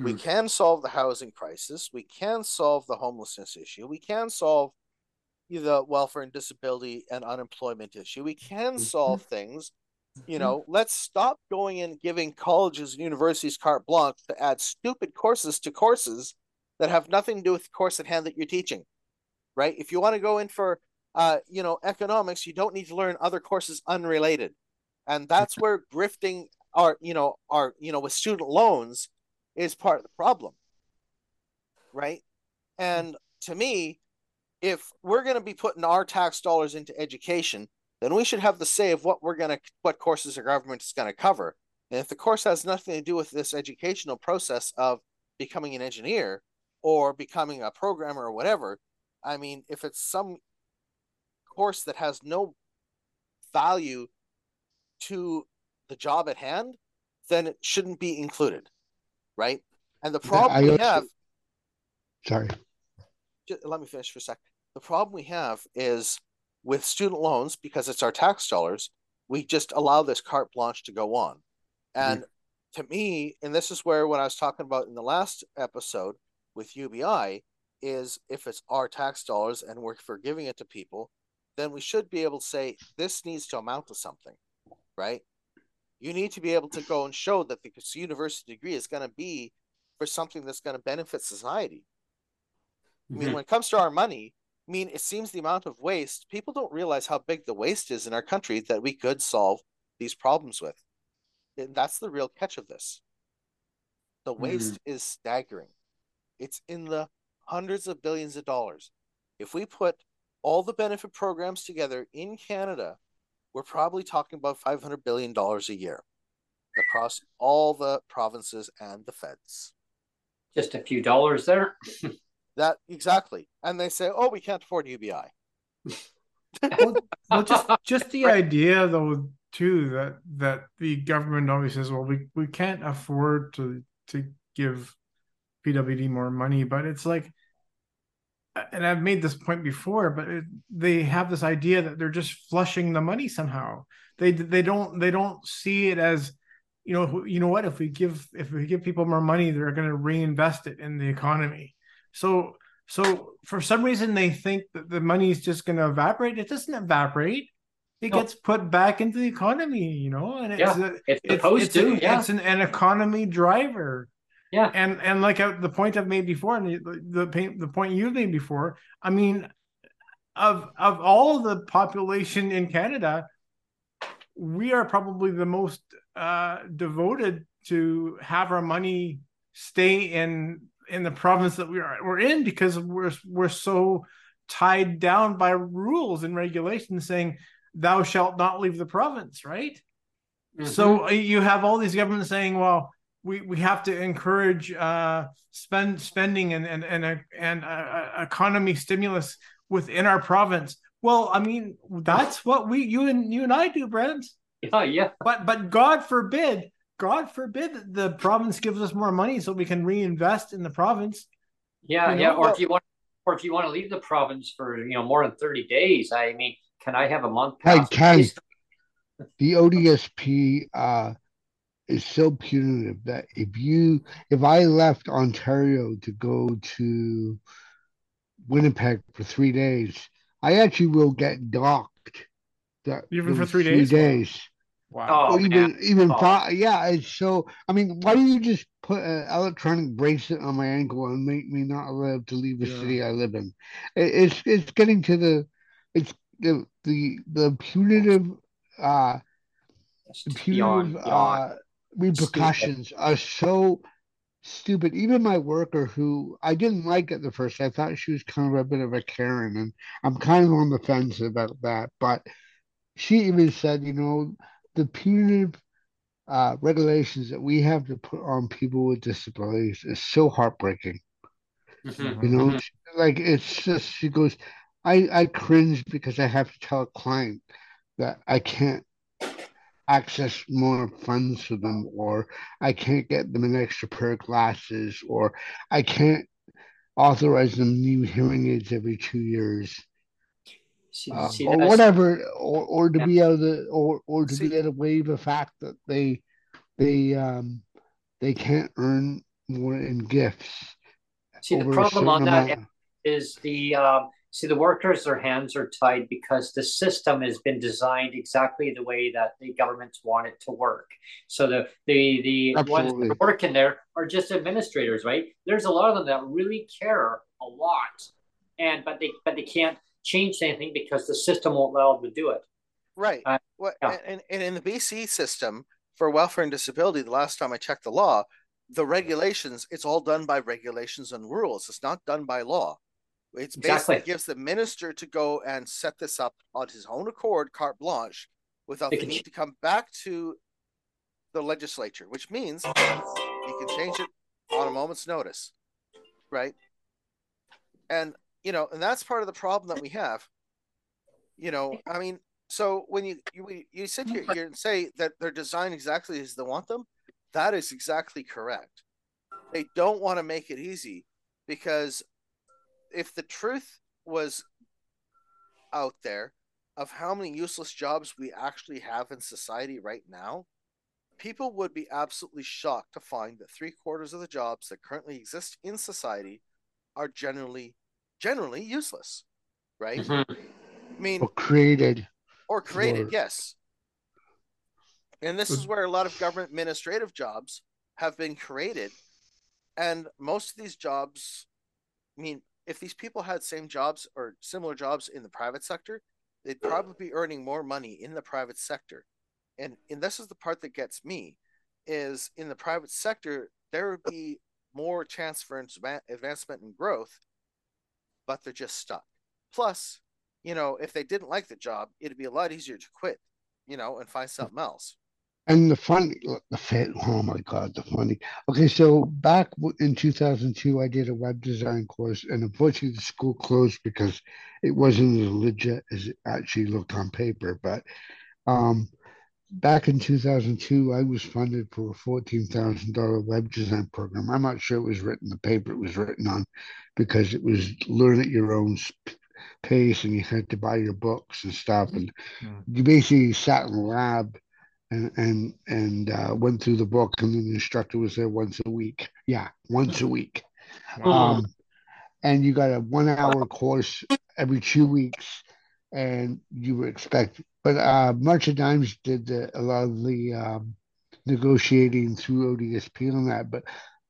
We Mm. can solve the housing crisis. We can solve the homelessness issue. We can solve the welfare and disability and unemployment issue. We can Mhm. solve things You know, let's stop going and giving colleges and universities carte blanche to add stupid courses to courses that have nothing to do with the course at hand that you're teaching. Right? If you want to go in for uh, you know, economics, you don't need to learn other courses unrelated. And that's where grifting our, you know, our, you know, with student loans is part of the problem. Right? And to me, if we're going to be putting our tax dollars into education, then we should have the say of what we're going to what courses our government is going to cover. And if the course has nothing to do with this educational process of becoming an engineer or becoming a programmer or whatever, I mean, if it's some course that has no value to the job at hand, then it shouldn't be included, right? And the problem we have. Sorry. Just, let me finish for a sec. The problem we have is with student loans, because it's our tax dollars, we just allow this carte blanche to go on. And mm-hmm. to me, and this is where what I was talking about in the last episode with UBI, is if it's our tax dollars and we're forgiving it to people, then we should be able to say this needs to amount to something, right? You need to be able to go and show that the university degree is going to be for something that's going to benefit society. Mm-hmm. I mean, mm-hmm. when it comes to our money, I mean, it seems the amount of waste, people don't realize how big the waste is in our country that we could solve these problems with. And that's the real catch of this. The mm-hmm. waste mm-hmm. is staggering. It's in the hundreds of billions of dollars. If we put all the benefit programs together in Canada, we're probably talking about $500 billion a year across all the provinces and the feds. Just a few dollars there. (laughs) that exactly. And they say, oh, we can't afford UBI. (laughs) well, well, just just the (laughs) idea though too that that the government always says well we, we can't afford to to give pwd more money but it's like and I've made this point before, but it, they have this idea that they're just flushing the money somehow. They they don't they don't see it as you know you know what if we give if we give people more money they're going to reinvest it in the economy. So so for some reason they think that the money is just going to evaporate. It doesn't evaporate. It no. gets put back into the economy, you know, and it's yeah, a, it's, it's supposed it's, to. A, yeah. It's an, an economy driver. Yeah, and and like I, the point I've made before, and the the, the point you've made before. I mean, of of all the population in Canada, we are probably the most uh, devoted to have our money stay in in the province that we are we're in because we're we're so tied down by rules and regulations saying thou shalt not leave the province right mm-hmm. so uh, you have all these governments saying well we we have to encourage uh, spend spending and and and a, and a, a economy stimulus within our province. Well, I mean, that's what we you and you and I do, Brent. Oh yeah. But but God forbid, God forbid the province gives us more money so we can reinvest in the province. Yeah, you know? yeah. Or if you want, or if you want to leave the province for you know more than thirty days, I mean, can I have a month? I can. (laughs) The ODSP uh, is so punitive that if you if I left Ontario to go to Winnipeg for three days, I actually will get docked. That even for three days. days. Wow. Oh, even even oh. five, yeah. It's so. I mean, why do you just put an electronic bracelet on my ankle and make me not allowed to leave the yeah. city I live in? It, it's it's getting to the it's the the the punitive uh punitive beyond, beyond. uh repercussions stupid. are so stupid. Even my worker, who I didn't like at the first, I thought she was kind of a bit of a Karen, and I'm kind of on the fence about that. But she even said, you know, the punitive uh, regulations that we have to put on people with disabilities is so heartbreaking. Mm-hmm. You know, mm-hmm. like it's just she goes, I I cringe because I have to tell a client that I can't access more funds to them, or I can't get them an extra pair of glasses, or I can't authorize them new hearing aids every two years. See, uh, or whatever, or, or to yeah. be able to, or, or to see, be able to waive the fact that they, they, um, they can't earn more in gifts. See, the problem on that is the um, See, the workers, their hands are tied because the system has been designed exactly the way that the governments want it to work. So the the the ones that there are just administrators, right? There's a lot of them that really care a lot, and but they but they can't change anything because the system won't allow them to do it. Right. Uh, well, yeah. and, and in the BC system for welfare and disability, the last time I checked the law, the regulations, it's all done by regulations and rules. It's not done by law. It's basically exactly. gives the minister to go and set this up on his own accord, carte blanche, without the need to come back to the legislature, which means he can change it on a moment's notice, right? And you know, and that's part of the problem that we have. You know, I mean, so when you you you sit here, here and say that they're designed exactly as they want them, that is exactly correct. They don't want to make it easy because if the truth was out there of how many useless jobs we actually have in society right now, people would be absolutely shocked to find that three quarters of the jobs that currently exist in society are generally generally useless, right? Mm-hmm. I mean, or created, or created, or... yes. And this is where a lot of government administrative jobs have been created, and most of these jobs, I mean, if these people had same jobs or similar jobs in the private sector, they'd probably be earning more money in the private sector. And and this is the part that gets me is in the private sector there would be more chance for advancement and growth, but they're just stuck. Plus, you know, if they didn't like the job, it'd be a lot easier to quit, you know, and find hmm. something else. And the funny, the fit, oh my God, the funny. Okay, so back in 2002, I did a web design course, and unfortunately, the school closed because it wasn't as legit as it actually looked on paper. But um, back in 2002, I was funded for a $14,000 web design program. I'm not sure it was written the paper it was written on because it was learn at your own pace and you had to buy your books and stuff. And mm. you basically sat in the lab and and and uh, went through the book, and the instructor was there once a week. Yeah, once a week. Um, and you got a one-hour course every two weeks, and you were expect. But uh, March of Dimes did the, a lot of the um, negotiating through ODSP on that, but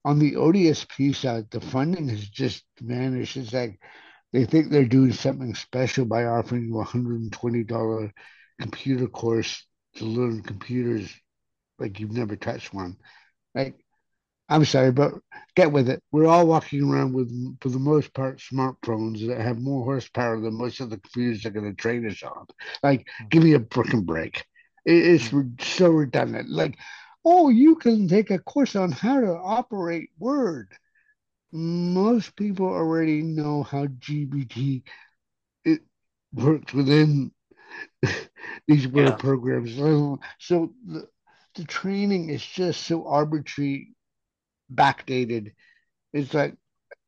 on the ODSP side, the funding has just vanished. It's like they think they're doing something special by offering you a hundred and twenty dollar computer course to learn computers like you've never touched one. Like, I'm sorry, but get with it. We're all walking around with, for the most part, smartphones that have more horsepower than most of the computers they're going to train us on. Like, mm-hmm. give me a freaking break. it's mm-hmm. so redundant. Like, oh, you can take a course on how to operate Word. Most people already know how GBT it works within (laughs) these were yeah. programs. So the, the training is just so arbitrary, backdated. It's like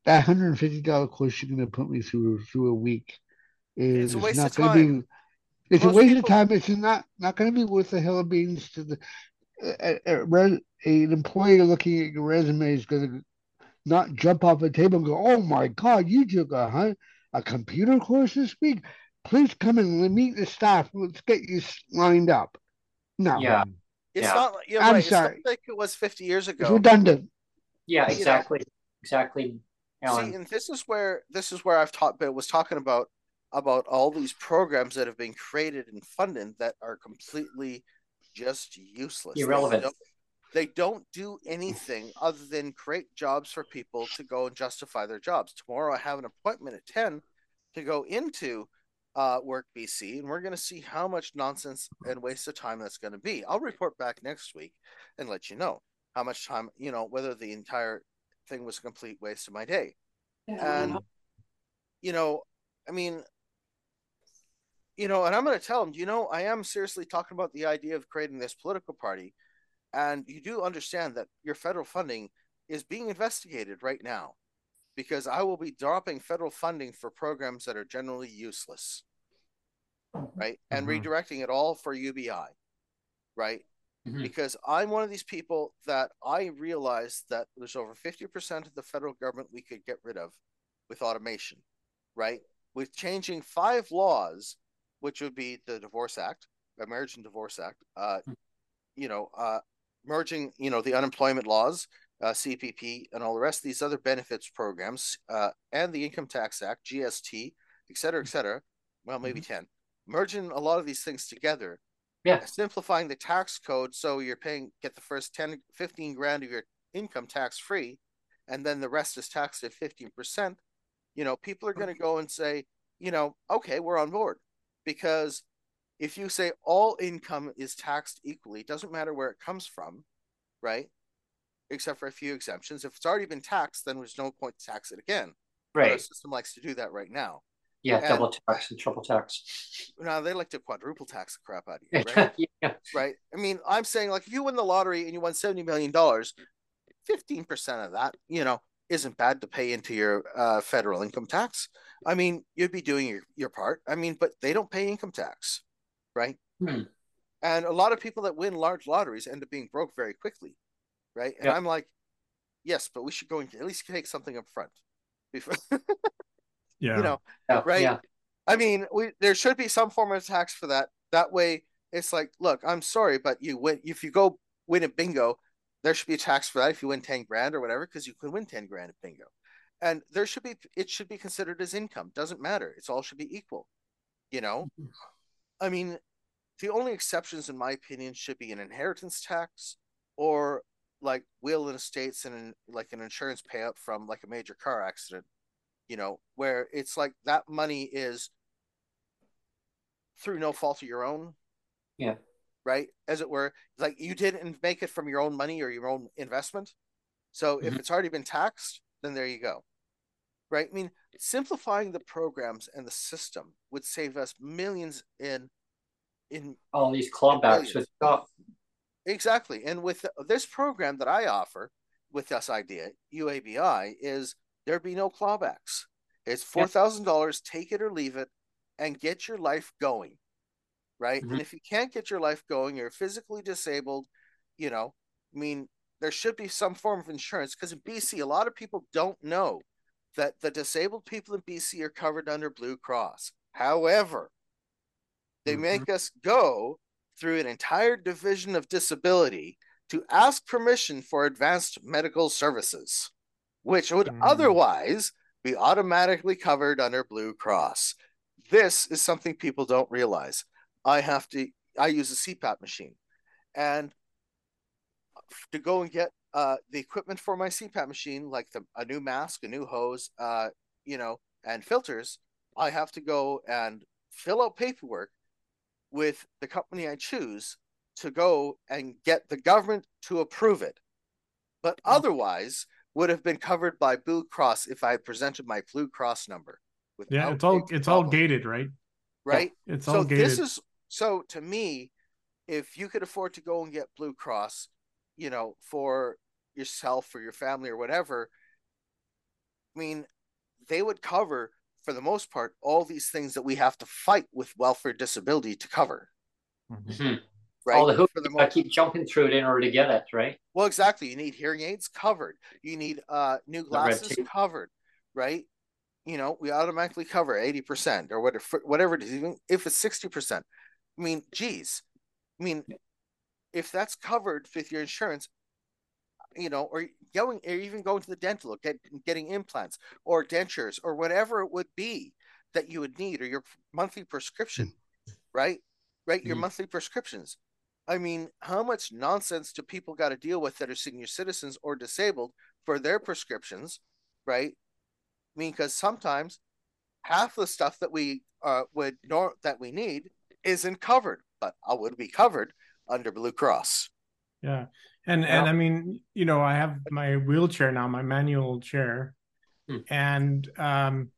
that hundred and fifty dollar course you're going to put me through through a week is it's not going to be. It's Most a waste people... of time. It's not not going to be worth the hell of beans to the. A, a, a, an employee looking at your resume is going to not jump off the table and go, "Oh my God, you took a a computer course this week." Please come and meet the staff. Let's get you lined up. No. Yeah. It's yeah. not you're I'm right. sorry. like it was 50 years ago. It's redundant. Yeah, exactly. You know? Exactly. Alan. See, and this is where this is where I've taught but was talking about about all these programs that have been created and funded that are completely just useless. Irrelevant. They don't, they don't do anything other than create jobs for people to go and justify their jobs. Tomorrow I have an appointment at 10 to go into uh, Work BC, and we're going to see how much nonsense and waste of time that's going to be. I'll report back next week and let you know how much time, you know, whether the entire thing was a complete waste of my day. Yeah. And, you know, I mean, you know, and I'm going to tell them, you know, I am seriously talking about the idea of creating this political party. And you do understand that your federal funding is being investigated right now because I will be dropping federal funding for programs that are generally useless right? And mm-hmm. redirecting it all for UBI, right? Mm-hmm. Because I'm one of these people that I realize that there's over 50% of the federal government we could get rid of with automation, right? with changing five laws, which would be the Divorce Act, the Marriage and Divorce Act, uh, Hmm. you know, uh, merging, you know, the unemployment laws, uh, CPP, and all the rest of these other benefits programs, uh, and the Income Tax Act, GST, et cetera, et cetera. Well, maybe 10. Merging a lot of these things together, Yeah. simplifying the tax code so you're paying, get the first 10, 15 grand of your income tax free, and then the rest is taxed at 15%. You know, people are going to go and say, you know, okay, we're on board. Because if you say all income is taxed equally, it doesn't matter where it comes from, right? Except for a few exemptions. If it's already been taxed, then there's no point to tax it again. Right. Our Right. system likes to do that right now. Yeah. and- double tax and triple tax. Now they like to quadruple tax the crap out of you, right? (laughs) yeah. right? I mean, I'm saying like if you win the lottery and you won seventy million dollars, fifteen percent of that, you know, isn't bad to pay into your uh, federal income tax. I mean, you'd be doing your your part. I mean, but they don't pay income tax, right? Hmm. And a lot of people that win large lotteries end up being broke very quickly, right? And Yeah. I'm like, yes, but we should go and at least take something up front before, (laughs) Yeah. you know, Yeah. Right. Yeah. I mean, we there should be some form of tax for that. That way, it's like, look, I'm sorry, but you win if you go win a bingo, there should be a tax for that if you win ten grand or whatever, because you could win ten grand at bingo, and there should be it should be considered as income. Doesn't matter. It's all should be equal. You know, mm-hmm. I mean, the only exceptions, in my opinion, should be an inheritance tax or like will and estates and an, like an insurance payout from like a major car accident you know, where it's like that money is through no fault of your own. Yeah. Right. As it were, like you didn't make it from your own money or your own investment. So if Mhm. it's already been taxed, then there you go. Right. I mean, simplifying the programs and the system would save us millions in in All these clawbacks with Exactly. And with this program that I offer with this idea, UABI, is there be no clawbacks. It's four thousand dollars, take it or leave it, and get your life going. Right. Mhm. And if you can't get your life going, you're physically disabled, you know, I mean, there should be some form of insurance because in BC, a lot of people don't know that the disabled people in BC are covered under Blue Cross. However, they Mhm. make us go through an entire division of disability to ask permission for advanced medical services, which would Mm. otherwise be automatically covered under Blue Cross. This is something people don't realize. I have to, I use a CPAP machine. And to go and get uh, the equipment for my CPAP machine, like the, a new mask, a new hose, uh, you know, and filters, I have to go and fill out paperwork with the company I choose to go and get the government to approve it. But hmm. otherwise, would have been covered by Blue Cross if I had presented my Blue Cross number. Yeah, it's all it's all gated, right? right? It's so all gated. this is so to me if you could afford to go and get blue cross you know for yourself or your family or whatever i mean they would cover for the most part all these things that we have to fight with welfare disability to cover. Mhm. Mhm. right? All the hoops for the you gotta keep jumping through it in order to get it, right? well exactly. You need hearing aids covered. You need uh new glasses covered right? You know we automatically cover 80% or whatever whatever it is even if it's 60% i mean geez. I mean if that's covered with your insurance you know or going or even going to the dental or get, getting implants or dentures or whatever it would be that you would need or your monthly prescription right right your Mhm. monthly prescriptions I mean, how much nonsense do people got to deal with that are senior citizens or disabled for their prescriptions, right? I mean, because sometimes half the stuff that we uh, would nor that we need isn't covered, but I would be covered under Blue Cross. Yeah. And Yeah. and I mean, you know, I have my wheelchair now, my manual chair. Hmm. And um,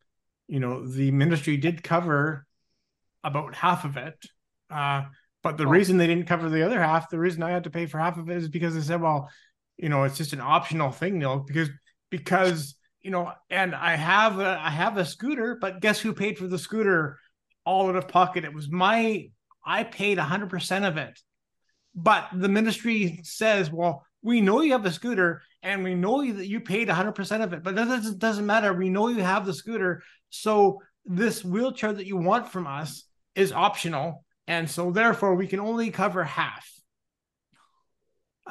you know, the ministry did cover about half of it. Uh, but the Oh. reason they didn't cover the other half, the reason I had to pay for half of it is because they said, well, you know, it's just an optional thing, Neil, because because you know, and I have a I have a scooter, but guess who paid for the scooter all out of pocket? It was my I paid hundred percent of it. But the ministry says, well, we know you have a scooter and we know that you paid 100% of it, but that doesn't, doesn't matter. We know you have the scooter. So this wheelchair that you want from us is optional, and so therefore we can only cover half.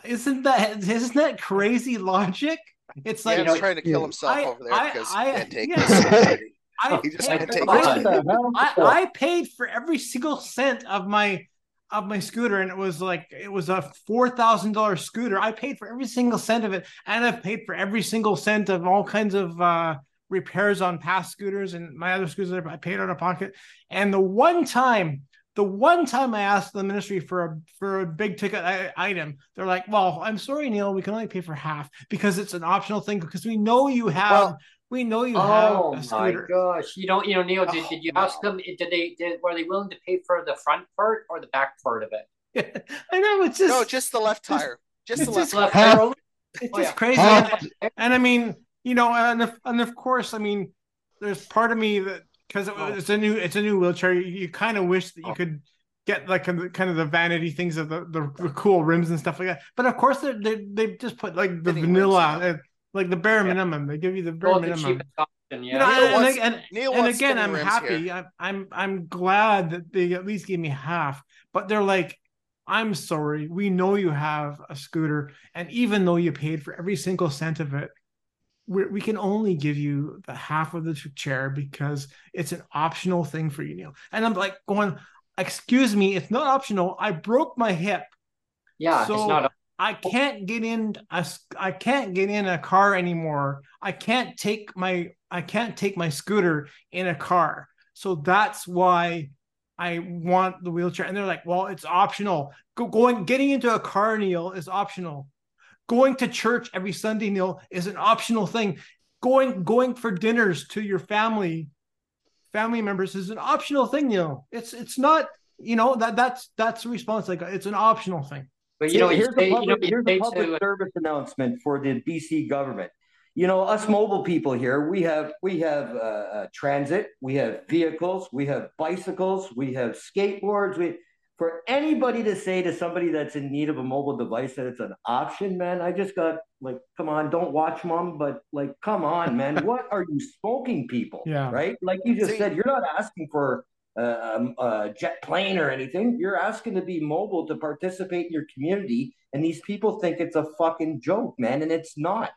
Isn't that isn't that crazy logic? It's like Dan's you know, trying to kill himself I- over there I- because I- he can't take yeah. this. (laughs) I, He just paid- can't take I- it. What the hell? I, I paid for every single cent of my of my scooter, and it was like it was a four thousand dollar scooter. I paid for every single cent of it, and I've paid for every single cent of all kinds of uh, repairs on past scooters and my other scooters. I paid out of pocket. And the one time, the one time I asked the ministry for a for a big ticket item, they're like, "Well, I'm sorry, Neil, we can only pay for half because it's an optional thing because we know you have." Well, we know you Oh have a my gosh! You don't, you know, Neil. Did, Oh, did you no. ask them? Did they? Did were they willing to pay for the front part or the back part of it? (laughs) I know it's just No, just the left tire. Just it's the just left Left tire. tire it's Oh, just yeah. crazy. Half- And, and I mean, you know, and of, and of course, I mean, there's part of me that because it, Oh. it's a new it's a new wheelchair, you, you kind of wish that you Oh. could get like kind of, kind of the vanity things of the, the, the cool rims and stuff like that. But of course, they they they just put like the Fitting vanilla, rims, like the bare Yeah. minimum. They give you the bare Well, minimum. cheapest option. Yeah. You know, Neil and, wants- and, Neil and again, I'm happy. here. I'm I'm I'm glad that they at least gave me half. But they're like, I'm sorry. We know you have a scooter, and even though you paid for every single cent of it, we we can only give you the half of the chair because it's an optional thing for you, Neil. And I'm like going, excuse me, it's not optional. I broke my hip. yeah, so- it's not. I can't get in a s- I can't get in a car anymore. I can't take my I can't take my scooter in a car. So that's why I want the wheelchair. And they're like, well, it's optional. Go, going getting into a car, Neil, is optional. Going to church every Sunday, Neil, is an optional thing. Going going for dinners to your family, family members is an optional thing, Neil. It's it's not, you know, that that's that's the response. Like it's an optional thing. But you know, here's say, a public, you know, here's a public to, service announcement for the BC government. You know, us mobile people here, we have we have uh, uh, transit, we have vehicles, we have bicycles, we have skateboards. We for anybody to say to somebody that's in need of a mobile device that it's an option, man. I just got like, come on, don't watch mom, but like, come on, man, (laughs) what are you smoking, people? Yeah. right. Like you just See- said, you're not asking for uh, um, a jet plane or anything. You're asking to be mobile to participate in your community, and these people think it's a fucking joke, man, and it's not.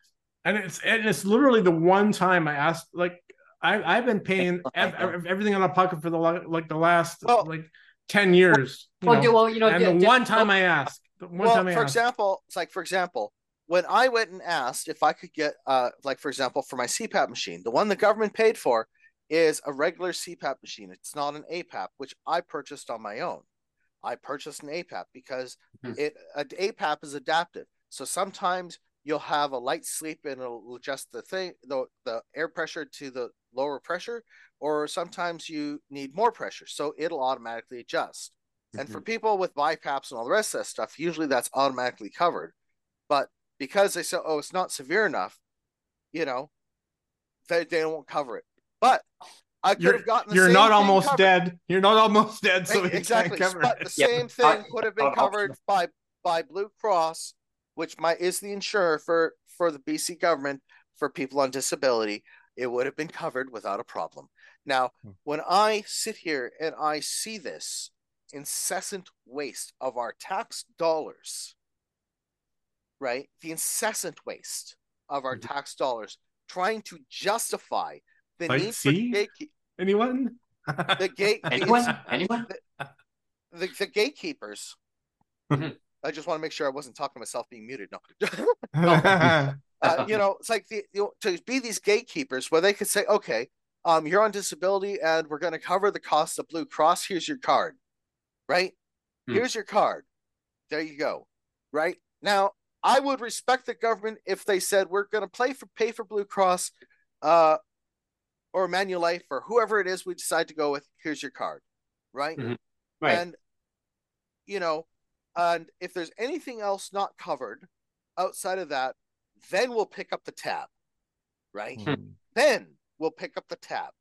and it's and it's literally the one time I asked like I I've been paying (laughs) ev- ev- everything out of pocket for the like the last Well- like ten years. you well, know. well, you know, and di- the di- one time well, I asked, the one well, time I for asked, example, it's like for example, when I went and asked if I could get, uh, like for example, for my CPAP machine, the one the government paid for is a regular CPAP machine. It's not an APAP, which I purchased on my own. I purchased an APAP because Mhm. it an APAP is adaptive. So sometimes you'll have a light sleep and it'll adjust the thing, the the air pressure to the lower pressure, or sometimes you need more pressure, so it'll automatically adjust. And for people with BiPAPs and all the rest of that stuff, usually that's automatically covered. But because they say, oh, it's not severe enough, you know, they, they won't cover it. But I could you're have gotten the you're same not thing almost covered. dead. You're not almost dead, so Right, exactly. can't cover But it. the Yeah, same but thing not- could have been not covered by by Blue Cross, which my is the insurer for for the BC government for people on disability. It would have been covered without a problem. Now, Hmm. when I sit here and I see this incessant waste of our tax dollars, right? The incessant waste of our Mhm. tax dollars trying to justify the Like, need for see? gatekeep Anyone? the (laughs) gate the, anyone, anyone? the, the gatekeepers. Mhm. I just want to make sure I wasn't talking to myself being muted. No, (laughs) (laughs) yeah. uh, you know, it's like the you know, to be these gatekeepers where they could say, okay, um, you're on disability and we're going to cover the cost of Blue Cross. Here's your card, right? Hmm. Here's your card. There you go. Right now, I would respect the government if they said we're going to play for pay for Blue Cross, uh, or Manulife or whoever it is we decide to go with. Here's your card, right? Mhm. Right. And you know, and if there's anything else not covered outside of that, then we'll pick up the tab, right? Then we'll pick up the tab,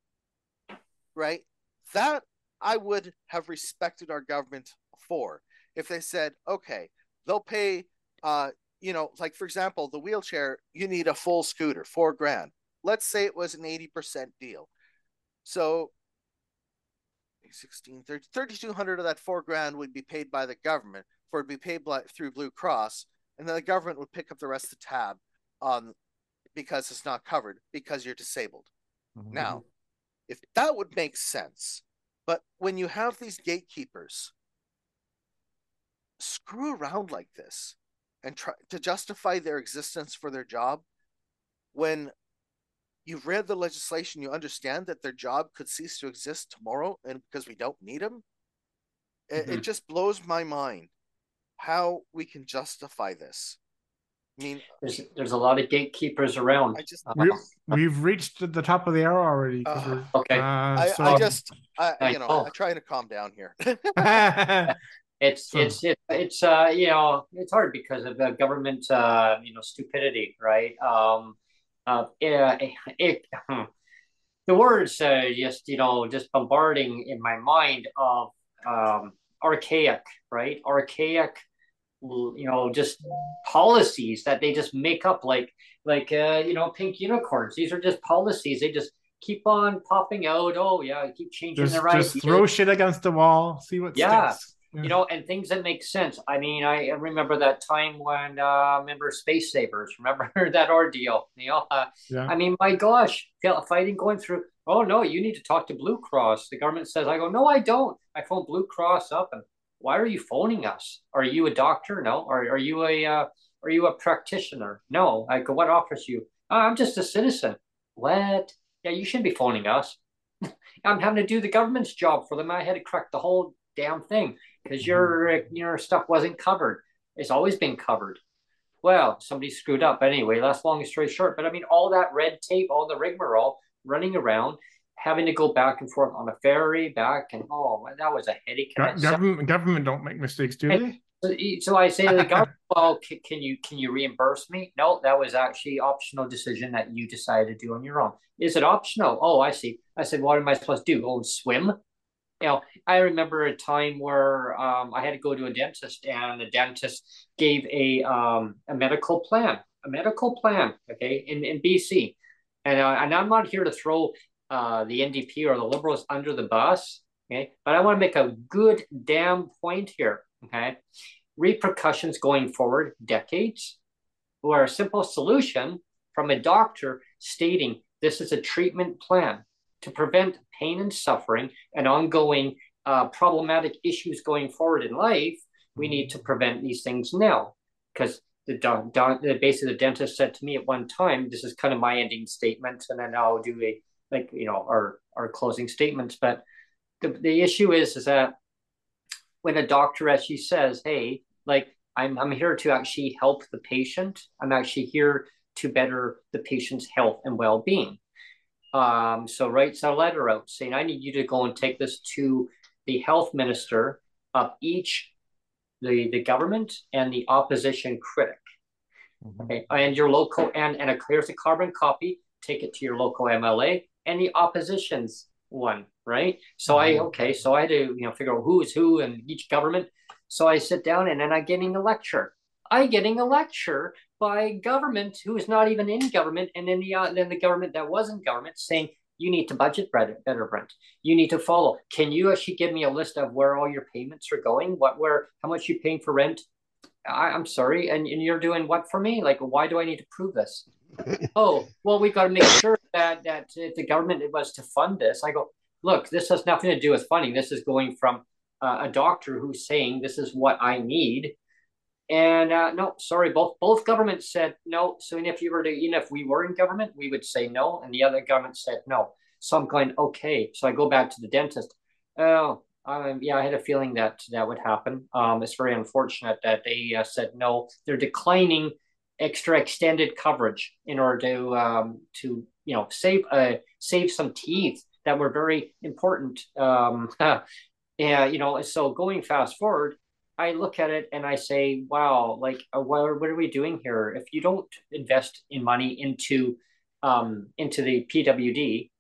right? That I would have respected our government for if they said, okay, they'll pay, uh, you know, like for example, the wheelchair, you need a full scooter, four grand. Let's say it was an 80% deal. So 16, 30, 3,200 of that four grand would be paid by the government for it to be paid by, through Blue Cross, and then the government would pick up the rest of the tab on because it's not covered because you're disabled. Mm-hmm. Now, if that would make sense, but when you have these gatekeepers screw around like this and try to justify their existence for their job when you've read the legislation you understand that their job could cease to exist tomorrow and because we don't need them mm-hmm. it, it just blows my mind how we can justify this I mean, there's there's a lot of gatekeepers around. I just we, we've reached the top of the arrow already. Uh, okay, uh, I, so... I just I, you know oh. I'm trying to calm down here. (laughs) (laughs) it's it's it's it's uh you know it's hard because of the government uh you know stupidity, right? Um, uh, it, it, hmm. the words uh, just you know just bombarding in my mind of um archaic, right? Archaic you know just policies that they just make up like like uh, you know pink unicorns these are just policies they just keep on popping out oh yeah keep changing just, the right just throw shit against the wall see what yeah. Sticks. You know and things that make sense i mean i remember that time when uh remember space savers remember (laughs) that ordeal you know uh, yeah. i mean my gosh fighting going through oh no you need to talk to blue cross the government says i go no i don't i phone blue cross up and why are you phoning us? Are you a doctor? No. Are, are you a uh, are you a practitioner? No. I go, what offers you? Oh, I'm just a citizen. What? Yeah, you shouldn't be phoning us. (laughs) I'm having to do the government's job for them. I had to correct the whole damn thing because your your stuff wasn't covered. It's always been covered. Well, somebody screwed up anyway. That's long story short. But I mean, all that red tape, all the rigmarole, running around, having to go back and forth on a ferry back and oh that was a headache government government don't make mistakes do they so, so i say to the (laughs) government well can, can, you can you reimburse me no that was actually optional decision that you decided to do on your own is it optional oh i see i said what am i supposed to do go and swim you know i remember a time where um, i had to go to a dentist and the dentist gave a um, a medical plan a medical plan okay in, in bc and, uh, and i'm not here to throw uh, the NDP or the Liberals under the bus. Okay, but I want to make a good damn point here. Okay, repercussions going forward, decades, or a simple solution from a doctor stating this is a treatment plan to prevent pain and suffering and ongoing uh, problematic issues going forward in life. We need to prevent these things now because the, the basically the dentist said to me at one time, this is kind of my ending statement, and then I'll do a like you know our our closing statements but the, the issue is is that when a doctor actually says hey like I'm, I'm here to actually help the patient i'm actually here to better the patient's health and well-being um, so writes a letter out saying i need you to go and take this to the health minister of each the the government and the opposition critic mm-hmm. okay and your local and and a, here's a carbon copy take it to your local mla any oppositions one, right? So I mm-hmm. okay, so I had to you know figure out who is who in each government. So I sit down and then I getting a lecture. I getting a lecture by government who is not even in government, and then the uh, then the government that was in government saying you need to budget better, Brent. You need to follow. Can you actually give me a list of where all your payments are going? What, where, how much you paying for rent? I, am sorry, and, and you're doing what for me? Like, why do I need to prove this? (laughs) oh, well, we've got to make sure that that if the government was to fund this, I go, look, this has nothing to do with funding. This is going from uh, a doctor who's saying this is what I need. And uh, no, sorry, both both governments said no. So if you were to, even if we were in government, we would say no, and the other government said no. So I'm going okay. So I go back to the dentist. Oh, um, yeah, I had a feeling that that would happen. Um, it's very unfortunate that they uh, said no. They're declining extra extended coverage in order to um, to you know save uh, save some teeth that were very important. Um, (laughs) yeah, you know, so going fast forward, I look at it and I say, wow, like uh, what, what are we doing here? If you don't invest in money into um, into the PWD,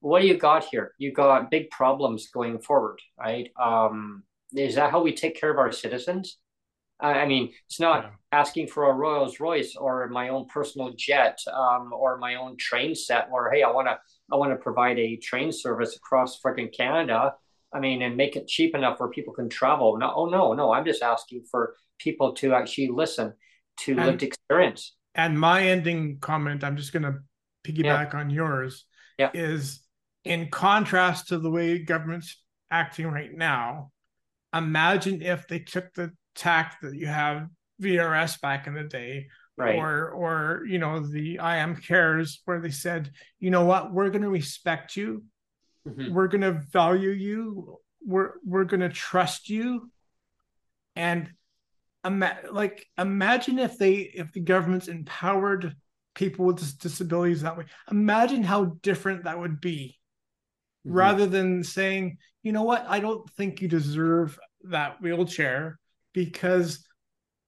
what do you got here? You got big problems going forward, right? Um, is that how we take care of our citizens? I mean, it's not yeah. asking for a Rolls Royce or my own personal jet um, or my own train set. Or hey, I want to I want to provide a train service across freaking Canada. I mean, and make it cheap enough where people can travel. No, oh no, no, I'm just asking for people to actually listen to And- lived experience. And my ending comment, I'm just going to piggyback on yours, Yeah. is in contrast to the way government's acting right now. Imagine if they took the tack that you have VRS back in the day, Right. or or you know the I am cares, where they said, you know what, we're going to respect you, Mhm. we're going to value you, we're we're going to trust you, and ima- like imagine if they if the government's empowered people with disabilities that way imagine how different that would be Mhm. rather than saying you know what i don't think you deserve that wheelchair because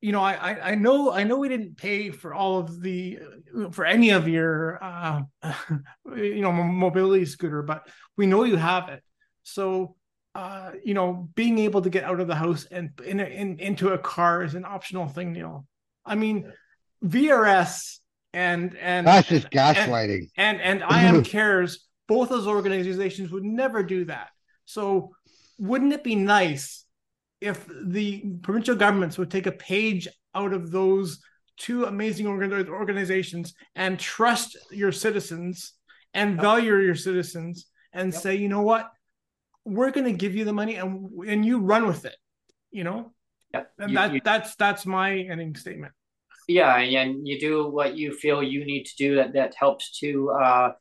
you know i i, know i know we didn't pay for all of the for any of your uh (laughs) you know mobility scooter but we know you have it so uh, you know, being able to get out of the house and in, in into a car is an optional thing, Neil. I mean, VRS and and That's just gaslighting. and and (laughs) I am cares. Both those organizations would never do that. So, wouldn't it be nice if the provincial governments would take a page out of those two amazing organizations and trust your citizens and Yep. value your citizens and Yep. say, you know what, we're going to give you the money and and you run with it, you know. Yeah. And You- that you- that's that's my ending statement. yeah and you do what you feel you need to do that that helps to uh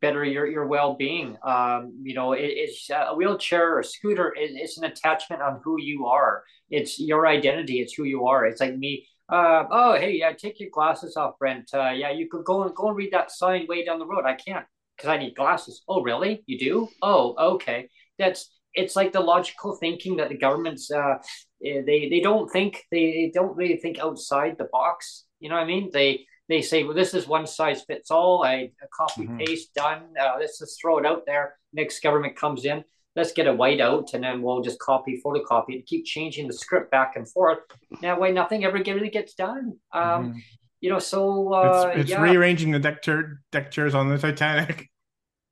better your your well-being. Um you know it, it's a wheelchair or a scooter it, it's an attachment on who you are. It's your identity it's who you are. It's like me uh oh hey yeah take your glasses off brent. Uh yeah you could go and go and read that sign way down the road. I can't because i need glasses. Oh really? You do? Oh okay. That's it's like the logical thinking that the government's uh eh, they they don't think they don't really think outside the box. You know what i mean? They they say well this is one size fits all i copy Mhm. paste done uh, let's just throw it out there next government comes in let's get a white out and then we'll just copy photocopy and keep changing the script back and forth that way nothing ever really gets done um Mhm. you know so uh it's it's yeah. rearranging the deck chair deck chairs on the Titanic. (laughs)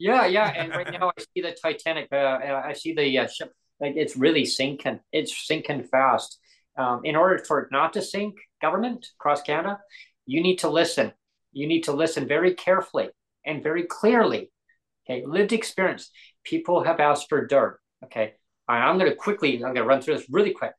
Yeah, yeah, and right now I see the Titanic. Uh, uh, I see the uh, ship. Like it's really sinking. It's sinking fast. Um, in order for it not to sink, government across Canada, you need to listen. You need to listen very carefully and very clearly. Okay, lived experience. People have asked for DERB. Okay, I'm going to quickly. I'm going to run through this really quick.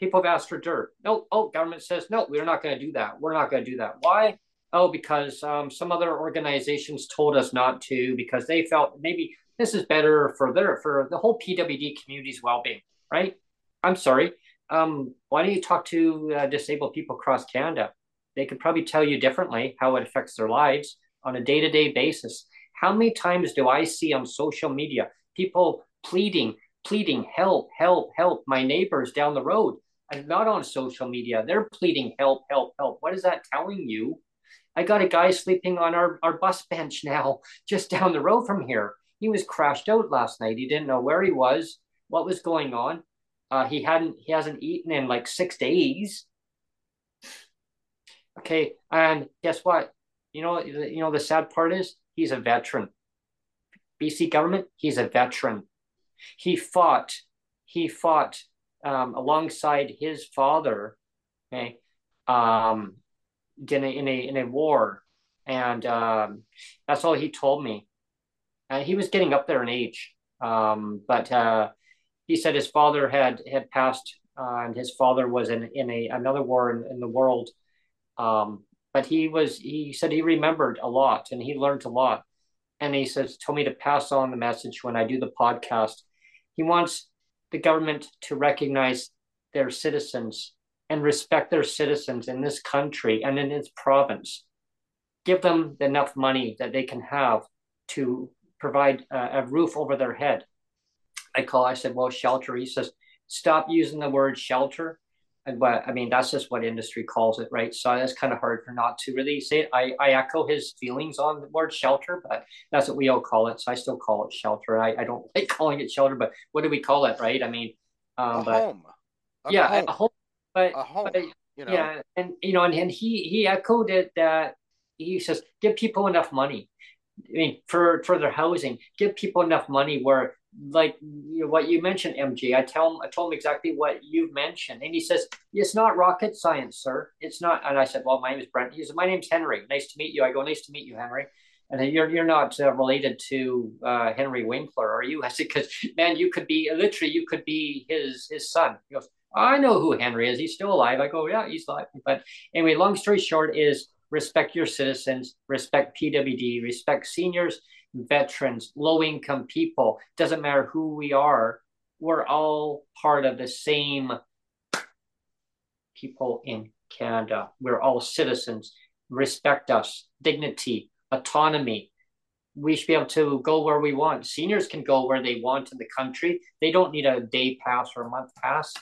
People have asked for DERB. No, oh, government says no. We're not going to do that. We're not going to do that. Why? Oh, because um, some other organizations told us not to because they felt maybe this is better for their for the whole PWD community's well-being, right? I'm sorry. Um, why don't you talk to uh, disabled people across Canada? They could probably tell you differently how it affects their lives on a day-to-day basis. How many times do I see on social media people pleading, pleading, help, help, help? My neighbors down the road, and not on social media, they're pleading, help, help, help. What is that telling you? I got a guy sleeping on our, our bus (laughs) bench now, just down the road from here. He was crashed out last night. He didn't know where he was, what was going on. Uh, he hadn't he hasn't eaten in like six days. Okay, and guess what? You know, you know the sad part is he's a veteran. BC government, he's a veteran. He fought, he fought um, alongside his father. Okay, um, in a in a in a war, and um, that's all he told me. And he was getting up there in age, um, but uh, he said his father had had passed, uh, and his father was in in a another war in, in the world. Um, but he was he said he remembered a lot and he learned a lot, and he says told me to pass on the message when I do the podcast. He wants the government to recognize their citizens and respect their citizens in this country and in its province. Give them enough money that they can have to provide a, a roof over their head. I call. I said, "Well, shelter." He says, "Stop using the word shelter." And but I mean, that's just what industry calls it, right? So that's kind of hard for not to really say it. I, I echo his feelings on the word shelter, but that's what we all call it. So I still call it shelter. I, I don't (laughs) like calling it shelter, but what do we call it, right? I mean, um, a but home. A yeah, home. a home. But, a home. but you know. yeah, and you know, and, and he he echoed it that he says give people enough money. I mean, for for their housing, give people enough money where like you know, what you mentioned, MJ. I tell him, I told him exactly what you've mentioned, and he says it's not rocket science, sir. It's not. And I said, well, my name is Brent. He said, my name's Henry. Nice to meet you. I go, nice to meet you, Henry. And you're you're not uh, related to uh, Henry Winkler, are you? (laughs) I said, because man, you could be literally, you could be his his son. He goes, I know who Henry is. He's still alive. I go, yeah, he's alive. But anyway, long story short is respect your citizens, respect PWD, respect seniors, veterans, low income people. Doesn't matter who we are. We're all part of the same people in Canada. We're all citizens. Respect us, dignity, autonomy. We should be able to go where we want. Seniors can go where they want in the country. They don't need a day pass or a month pass.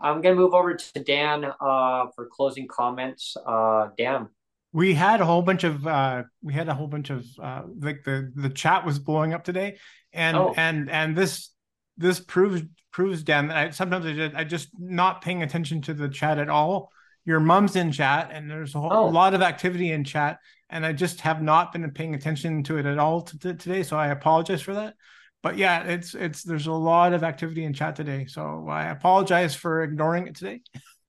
I'm going to move over to Dan uh, for closing comments. Uh, Dan we had a whole bunch of uh we had a whole bunch of uh like the the chat was blowing up today. And oh. and and this this proves proves dan that I, sometimes i just i just not paying attention to the chat at all. Your mom's in chat and there's a, whole, oh. lot of activity in chat and i just have not been paying attention to it at all to, to today. So i apologize for that. But yeah it's it's there's a lot of activity in chat today. So i apologize for ignoring it today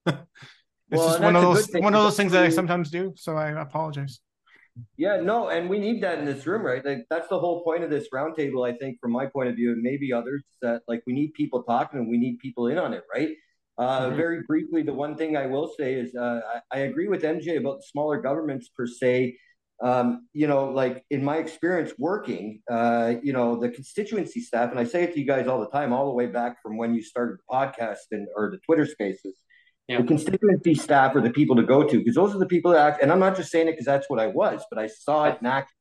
(laughs) It's well, just one of those one of those things that I sometimes do. So I apologize. Yeah, no, and we need that in this room, right? Like that's the whole point of this roundtable, I think, from my point of view, and maybe others, that like we need people talking and we need people in on it, right? Uh, mm-hmm. Very briefly, the one thing I will say is uh, I, I, agree with MJ about smaller governments per se. Um, you know, like in my experience working, uh, you know, the constituency staff, and I say it to you guys all the time, all the way back from when you started the podcast and or the Twitter Spaces yeah. The constituency staff are the people to go to because those are the people that act. And I'm not just saying it because that's what I was, but I saw it in action.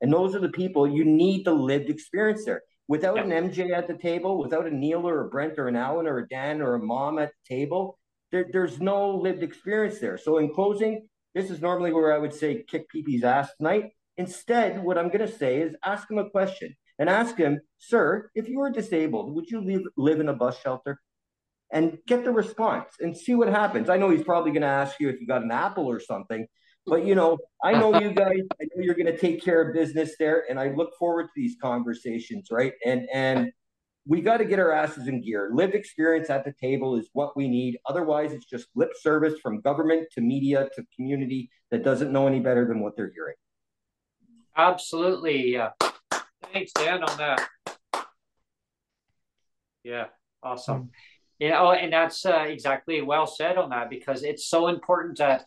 And those are the people you need the lived experience there. Without an MJ at the table, without a Neil or a Brent or an Alan or a Dan or a mom at the table, there, there's no lived experience there. So in closing, this is normally where I would say kick PP's ass tonight. Instead, what I'm going to say is ask him a question and ask him, sir, if you were disabled, would you live, live in a bus shelter? And get the response and see what happens. I know he's probably going to ask you if you got an apple or something, but you know, I know you (laughs) guys. I know you're going to take care of business there, and I look forward to these conversations. Right, and and we got to get our asses in gear. Lived experience at the table is what we need. Otherwise, it's just lip service from government to media to community that doesn't know any better than what they're hearing. Absolutely. Yeah. Thanks, Dan, on that. Yeah, awesome. You know, and that's uh, exactly well said on that because it's so important that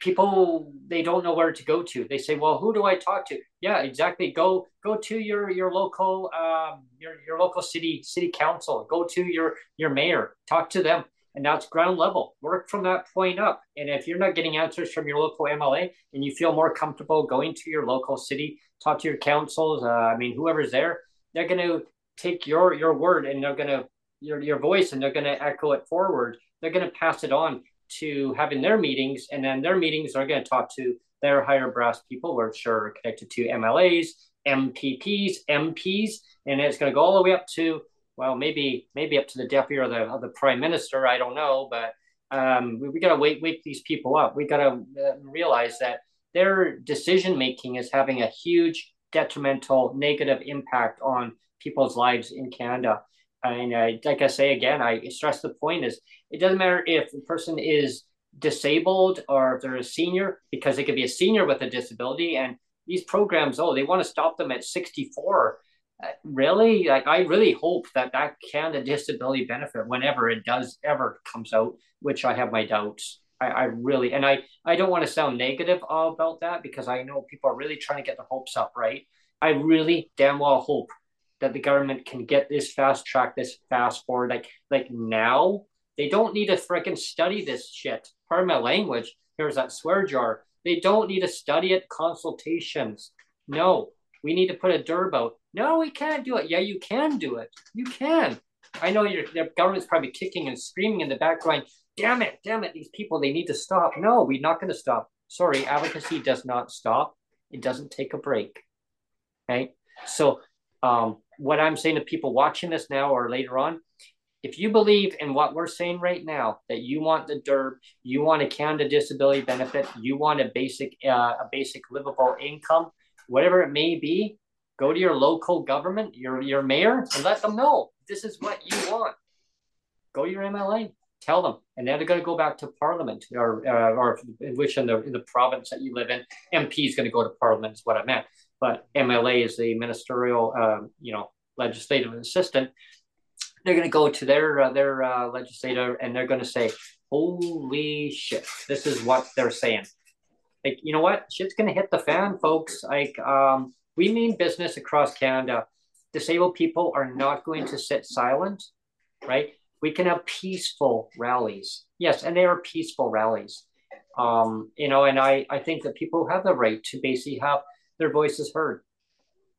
people they don't know where to go to. They say, "Well, who do I talk to?" Yeah, exactly. Go go to your your local um, your your local city city council. Go to your your mayor. Talk to them, and that's ground level. Work from that point up. And if you're not getting answers from your local MLA, and you feel more comfortable going to your local city, talk to your councils. Uh, I mean, whoever's there, they're going to take your your word and they're going to your, your voice and they're going to echo it forward. They're going to pass it on to having their meetings, and then their meetings are going to talk to their higher brass people, which are connected to MLAs, MPPs, MPs, and it's going to go all the way up to well, maybe maybe up to the deputy or the, or the prime minister. I don't know, but um, we, we got to wake wake these people up. We got to uh, realize that their decision making is having a huge detrimental negative impact on people's lives in Canada. And I, like I say again, I stress the point is it doesn't matter if the person is disabled or if they're a senior, because they could be a senior with a disability. And these programs, oh, they want to stop them at 64. Uh, really? Like, I really hope that that can Canada disability benefit, whenever it does ever comes out, which I have my doubts. I, I really, and I, I don't want to sound negative about that because I know people are really trying to get their hopes up, right? I really damn well hope that the government can get this fast track, this fast forward, like like now. They don't need to freaking study this shit. Pardon my language. Here's that swear jar. They don't need to study it. Consultations. No, we need to put a DERB out. No, we can't do it. Yeah, you can do it. You can. I know your the government's probably kicking and screaming in the background. Damn it, damn it, these people, they need to stop. No, we're not going to stop. Sorry, advocacy does not stop. It doesn't take a break. Okay. So um, what I'm saying to people watching this now or later on, if you believe in what we're saying right now, that you want the DERB, you want a Canada disability benefit, you want a basic uh, a basic livable income, whatever it may be, go to your local government, your your mayor, and let them know this is what you want. Go to your MLA, tell them, and then they're going to go back to Parliament or uh, or which in the in the province that you live in, MP is going to go to Parliament. Is what I meant, but MLA is the ministerial, um, you know, legislative assistant. They're going to go to their uh, their uh, legislator and they're going to say, "Holy shit, this is what they're saying." Like, you know what? Shit's going to hit the fan, folks. Like, um, we mean business across Canada. Disabled people are not going to sit silent, right? We can have peaceful rallies. Yes, and they are peaceful rallies. Um, you know, and I, I think that people have the right to basically have their voices heard.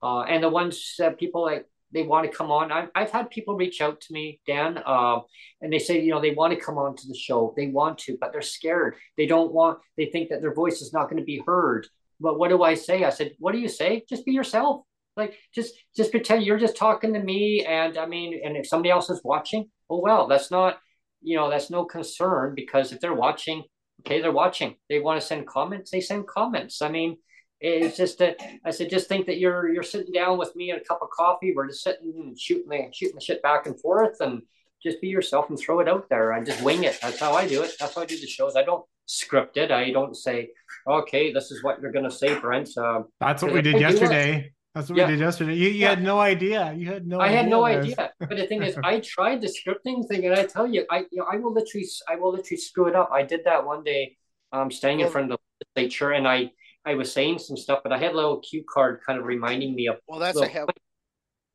Uh, and the ones that people like they want to come on. I've, I've had people reach out to me, Dan, uh, and they say, you know, they want to come on to the show. They want to, but they're scared. They don't want, they think that their voice is not going to be heard. But what do I say? I said, what do you say? Just be yourself. Like, just, just pretend you're just talking to me. And I mean, and if somebody else is watching, oh, well, that's not, you know, that's no concern because if they're watching, okay, they're watching. They want to send comments, they send comments. I mean, it's just that I said, just think that you're you're sitting down with me and a cup of coffee. We're just sitting and shooting the shooting the shit back and forth, and just be yourself and throw it out there. I just wing it. That's how I do it. That's how I do the shows. I don't script it. I don't say, okay, this is what you're gonna say, Brent. Uh, That's what we did yesterday. That's what yeah. we did yesterday. You, you yeah. had no idea. You had no. I idea had no idea. But the thing is, (laughs) I tried the scripting thing, and I tell you, I you know, I will literally, I will literally screw it up. I did that one day, um, standing in front of the legislature, and I I was saying some stuff, but I had a little cue card kind of reminding me of. Well, that's little... have,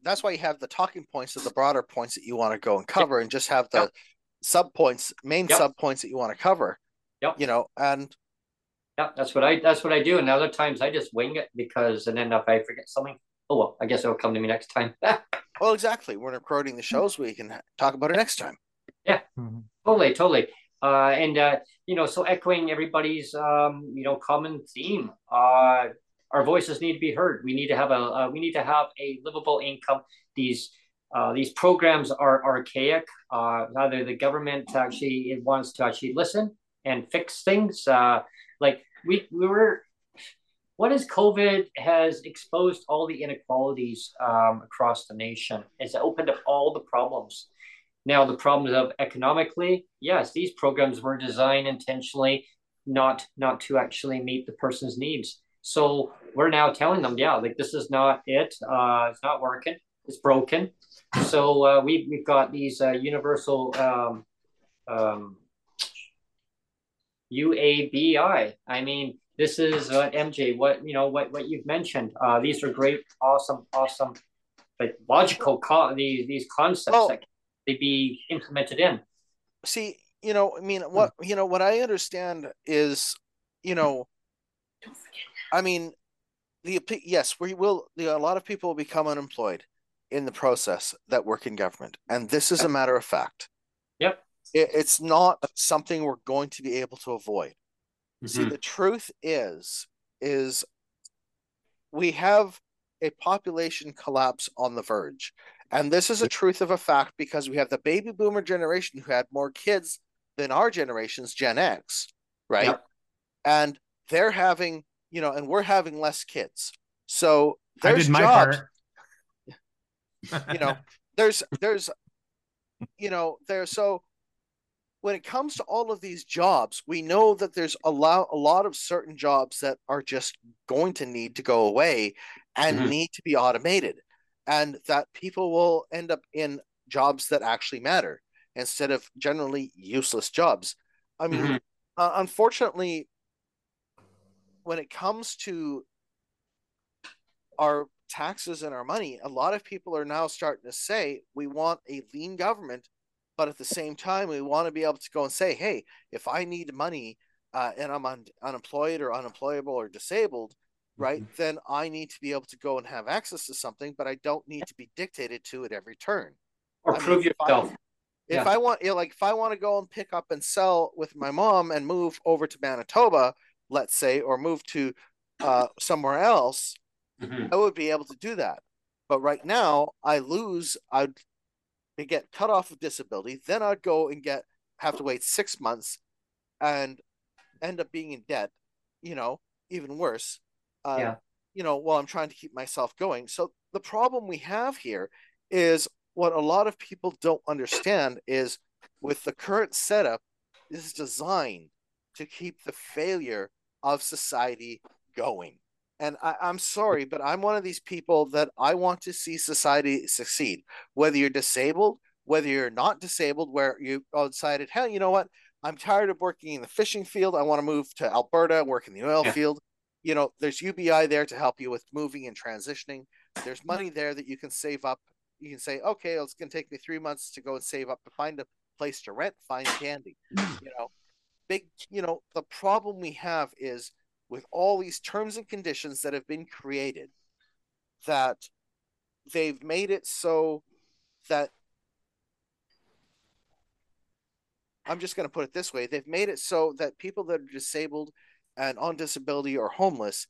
that's why you have the talking points of the broader points that you want to go and cover, and just have the yep. sub points, main yep. sub points that you want to cover. Yep. You know, and yeah, that's what I that's what I do. And other times I just wing it because, and then if I forget something, oh well, I guess it'll come to me next time. (laughs) well, exactly. We're recording the shows. We can talk about it next time. Yeah, mm-hmm. totally, totally. Uh, and uh, you know, so echoing everybody's um, you know common theme. Uh, our voices need to be heard. We need to have a uh, we need to have a livable income. These uh, these programs are archaic. Uh, either the government actually wants to actually listen and fix things. Uh, like we we were. What is COVID has exposed all the inequalities um, across the nation. It's opened up all the problems. Now, the problems of economically, yes, these programs were designed intentionally not not to actually meet the person's needs. So we're now telling them, yeah, like this is not it. Uh, it's not working. It's broken. So uh, we we've got these uh, universal um, um, UABI. I mean, this is what MJ, what you know, what what you've mentioned. Uh, these are great, awesome, awesome, like logical co- these these concepts oh. that they be implemented in? See, you know, I mean, what you know, what I understand is, you know, I mean, the yes, we will. a lot of people will become unemployed in the process that work in government, and this is a matter of fact. Yep, it, it's not something we're going to be able to avoid. Mm-hmm. See, the truth is, is we have a population collapse on the verge. And this is a truth of a fact because we have the baby boomer generation who had more kids than our generation's Gen X, right? Yep. And they're having, you know, and we're having less kids. So there's jobs. (laughs) you know, there's there's you know, there's so when it comes to all of these jobs, we know that there's a lot a lot of certain jobs that are just going to need to go away and mm-hmm. need to be automated and that people will end up in jobs that actually matter instead of generally useless jobs. I mean, mm-hmm. uh, unfortunately, when it comes to our taxes and our money, a lot of people are now starting to say we want a lean government, but at the same time, we want to be able to go and say, hey, if I need money uh, and I'm un- unemployed or unemployable or disabled, right? Mm-hmm. then i need to be able to go and have access to something but i don't need to be dictated to at every turn. Or I prove mean, yourself if I, if I want you know, like if i want to go and pick up and sell with my mom and move over to manitoba let's say or move to uh, somewhere else mm-hmm. i would be able to do that. But right now i lose i'd get cut off of disability then i'd go and get have to wait six months and end up being in debt you know even worse uh, yeah. you know, while I'm trying to keep myself going. So the problem we have here is what a lot of people don't understand is with the current setup is designed to keep the failure of society going. And I, am sorry, but I'm one of these people that I want to see society succeed. Whether you're disabled, whether you're not disabled, where you decided, hell, you know what? I'm tired of working in the fishing field. I want to move to Alberta and work in the oil yeah. field. You know, there's UBI there to help you with moving and transitioning. There's money there that you can save up. You can say, okay, it's going to take me three months to go and save up to find a place to rent, find (sniffs) candy. Mm. You know, big, you know, the problem we have is with all these terms and conditions that have been created that they've made it so that I'm just going to put it this way they've made it so that people that are disabled and on disability or homeless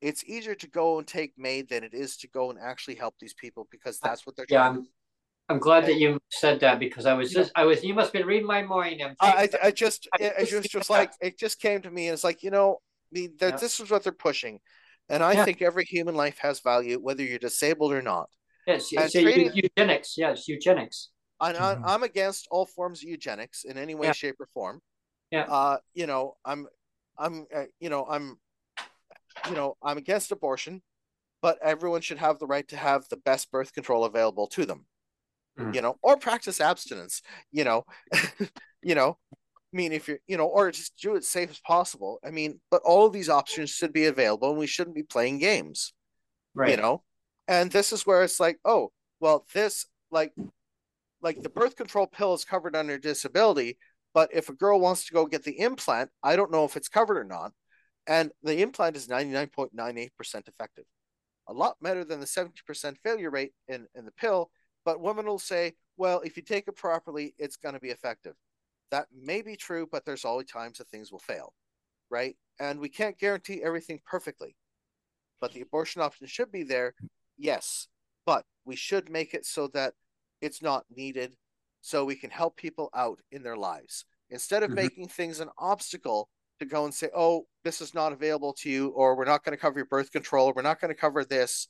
it's easier to go and take MAID than it is to go and actually help these people because that's what they're yeah, I'm, I'm glad that you said that because I was just I was you must have been reading my mind. i I, I just it, just just like it just came to me and it's like you know I mean that yeah. this is what they're pushing, and I yeah. think every human life has value whether you're disabled or not. Yes, yes trading, eugenics. Yes, eugenics. And mm-hmm. I'm against all forms of eugenics in any way, yeah. shape, or form. Yeah. Uh, you know, I'm, I'm, uh, you know, I'm, you know, I'm against abortion, but everyone should have the right to have the best birth control available to them. Mm. You know, or practice abstinence. You know, (laughs) you know, I mean, if you're, you know, or just do it safe as possible. I mean, but all of these options should be available, and we shouldn't be playing games. Right. You know, and this is where it's like, oh, well, this like like the birth control pill is covered under disability, but if a girl wants to go get the implant, I don't know if it's covered or not. And the implant is 99.98% effective. A lot better than the 70% failure rate in, in the pill. But women will say, well, if you take it properly, it's going to be effective. That may be true, but there's always times that things will fail, right? And we can't guarantee everything perfectly. But the abortion option should be there, yes. But we should make it so that it's not needed so we can help people out in their lives instead of mm-hmm. making things an obstacle to go and say oh this is not available to you or we're not going to cover your birth control or we're not going to cover this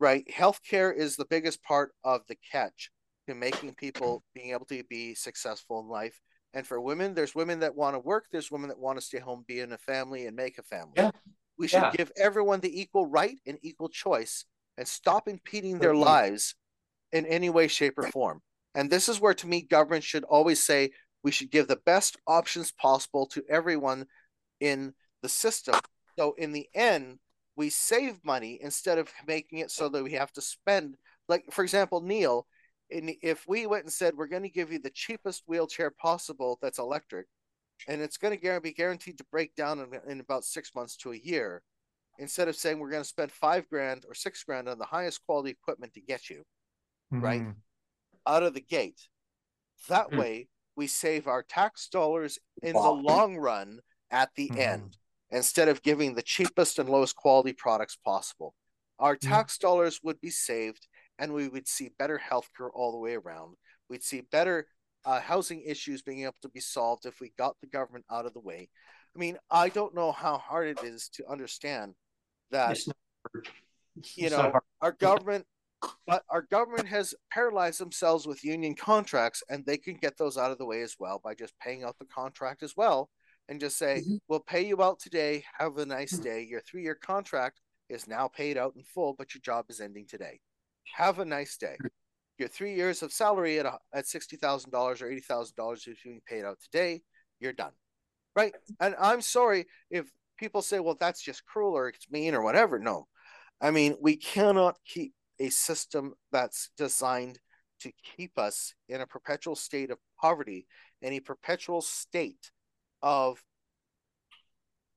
right healthcare is the biggest part of the catch to making people being able to be successful in life and for women there's women that want to work there's women that want to stay home be in a family and make a family yeah. we should yeah. give everyone the equal right and equal choice and stop impeding their lives in any way, shape, or form. And this is where, to me, government should always say we should give the best options possible to everyone in the system. So, in the end, we save money instead of making it so that we have to spend. Like, for example, Neil, if we went and said, we're going to give you the cheapest wheelchair possible that's electric, and it's going to be guaranteed to break down in, in about six months to a year, instead of saying we're going to spend five grand or six grand on the highest quality equipment to get you, mm-hmm. right? Out of the gate. That mm-hmm. way, we save our tax dollars in the long run at the mm-hmm. end instead of giving the cheapest and lowest quality products possible. Our mm-hmm. tax dollars would be saved and we would see better healthcare all the way around. We'd see better uh, housing issues being able to be solved if we got the government out of the way. I mean, I don't know how hard it is to understand that, you know, our government but our government has paralyzed themselves with union contracts, and they can get those out of the way as well by just paying out the contract as well and just say, mm-hmm. We'll pay you out today. Have a nice mm-hmm. day. Your three year contract is now paid out in full, but your job is ending today. Have a nice day. Your three years of salary at, a, at $60,000 or $80,000 is being paid out today. You're done. Right. And I'm sorry if people say, well, that's just cruel or it's mean or whatever. No. I mean, we cannot keep a system that's designed to keep us in a perpetual state of poverty and a perpetual state of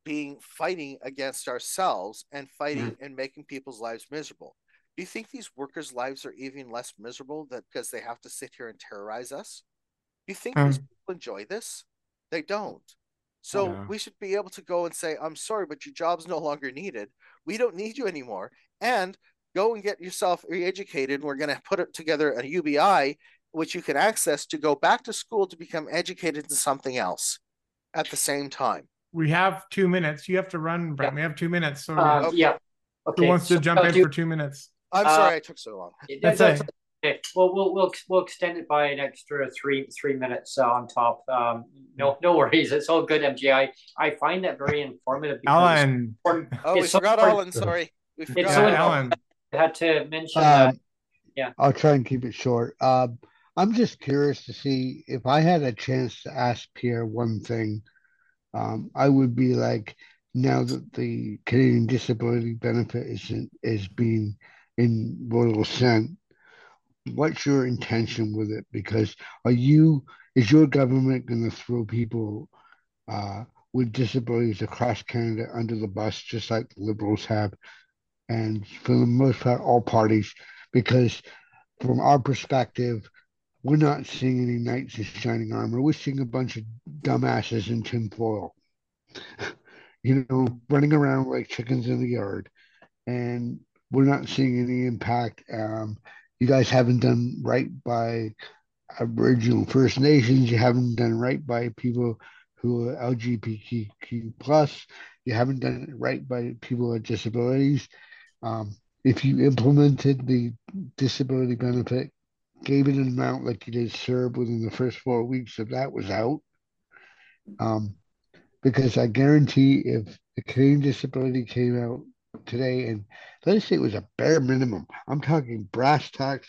being fighting against ourselves and fighting mm-hmm. and making people's lives miserable. Do you think these workers' lives are even less miserable that because they have to sit here and terrorize us? Do you think these mm. people enjoy this? They don't. So yeah. we should be able to go and say, I'm sorry, but your job's no longer needed. We don't need you anymore. And go and get yourself re-educated. We're going to put it together a UBI, which you can access to go back to school to become educated in something else at the same time. We have two minutes. You have to run, Brent. Yeah. We have two minutes. So uh, yeah. Okay. Who wants to so jump I'll in do- for two minutes? I'm Uh, sorry I took so long. That's that's it. okay. Well, we'll we'll we'll extend it by an extra three three minutes uh, on top. Um, no no worries. It's all good, MJ. I, I find that very informative. because Alan. important- Oh, we it's forgot important- Alan. Sorry, we It's forgot. so Yeah, important. Alan. Had to mention. Um, Yeah. I'll try and keep it short. Um, I'm just curious to see if I had a chance to ask Pierre one thing. Um, I would be like, now that the Canadian Disability Benefit is in, is being in royal assent, what's your intention with it? Because are you is your government going to throw people uh, with disabilities across Canada under the bus, just like the Liberals have, and for the most part, all parties? Because from our perspective, we're not seeing any knights in shining armor. We're seeing a bunch of dumbasses in tinfoil, (laughs) you know, running around like chickens in the yard, and we're not seeing any impact. Um, you guys haven't done right by Aboriginal First Nations. You haven't done right by people who are LGBTQ plus. You haven't done right by people with disabilities. Um, if you implemented the disability benefit, gave it an amount like you did CERB within the first four weeks if that was out, um, because I guarantee if the Canadian disability came out today and let's say it was a bare minimum, I'm talking brass tacks,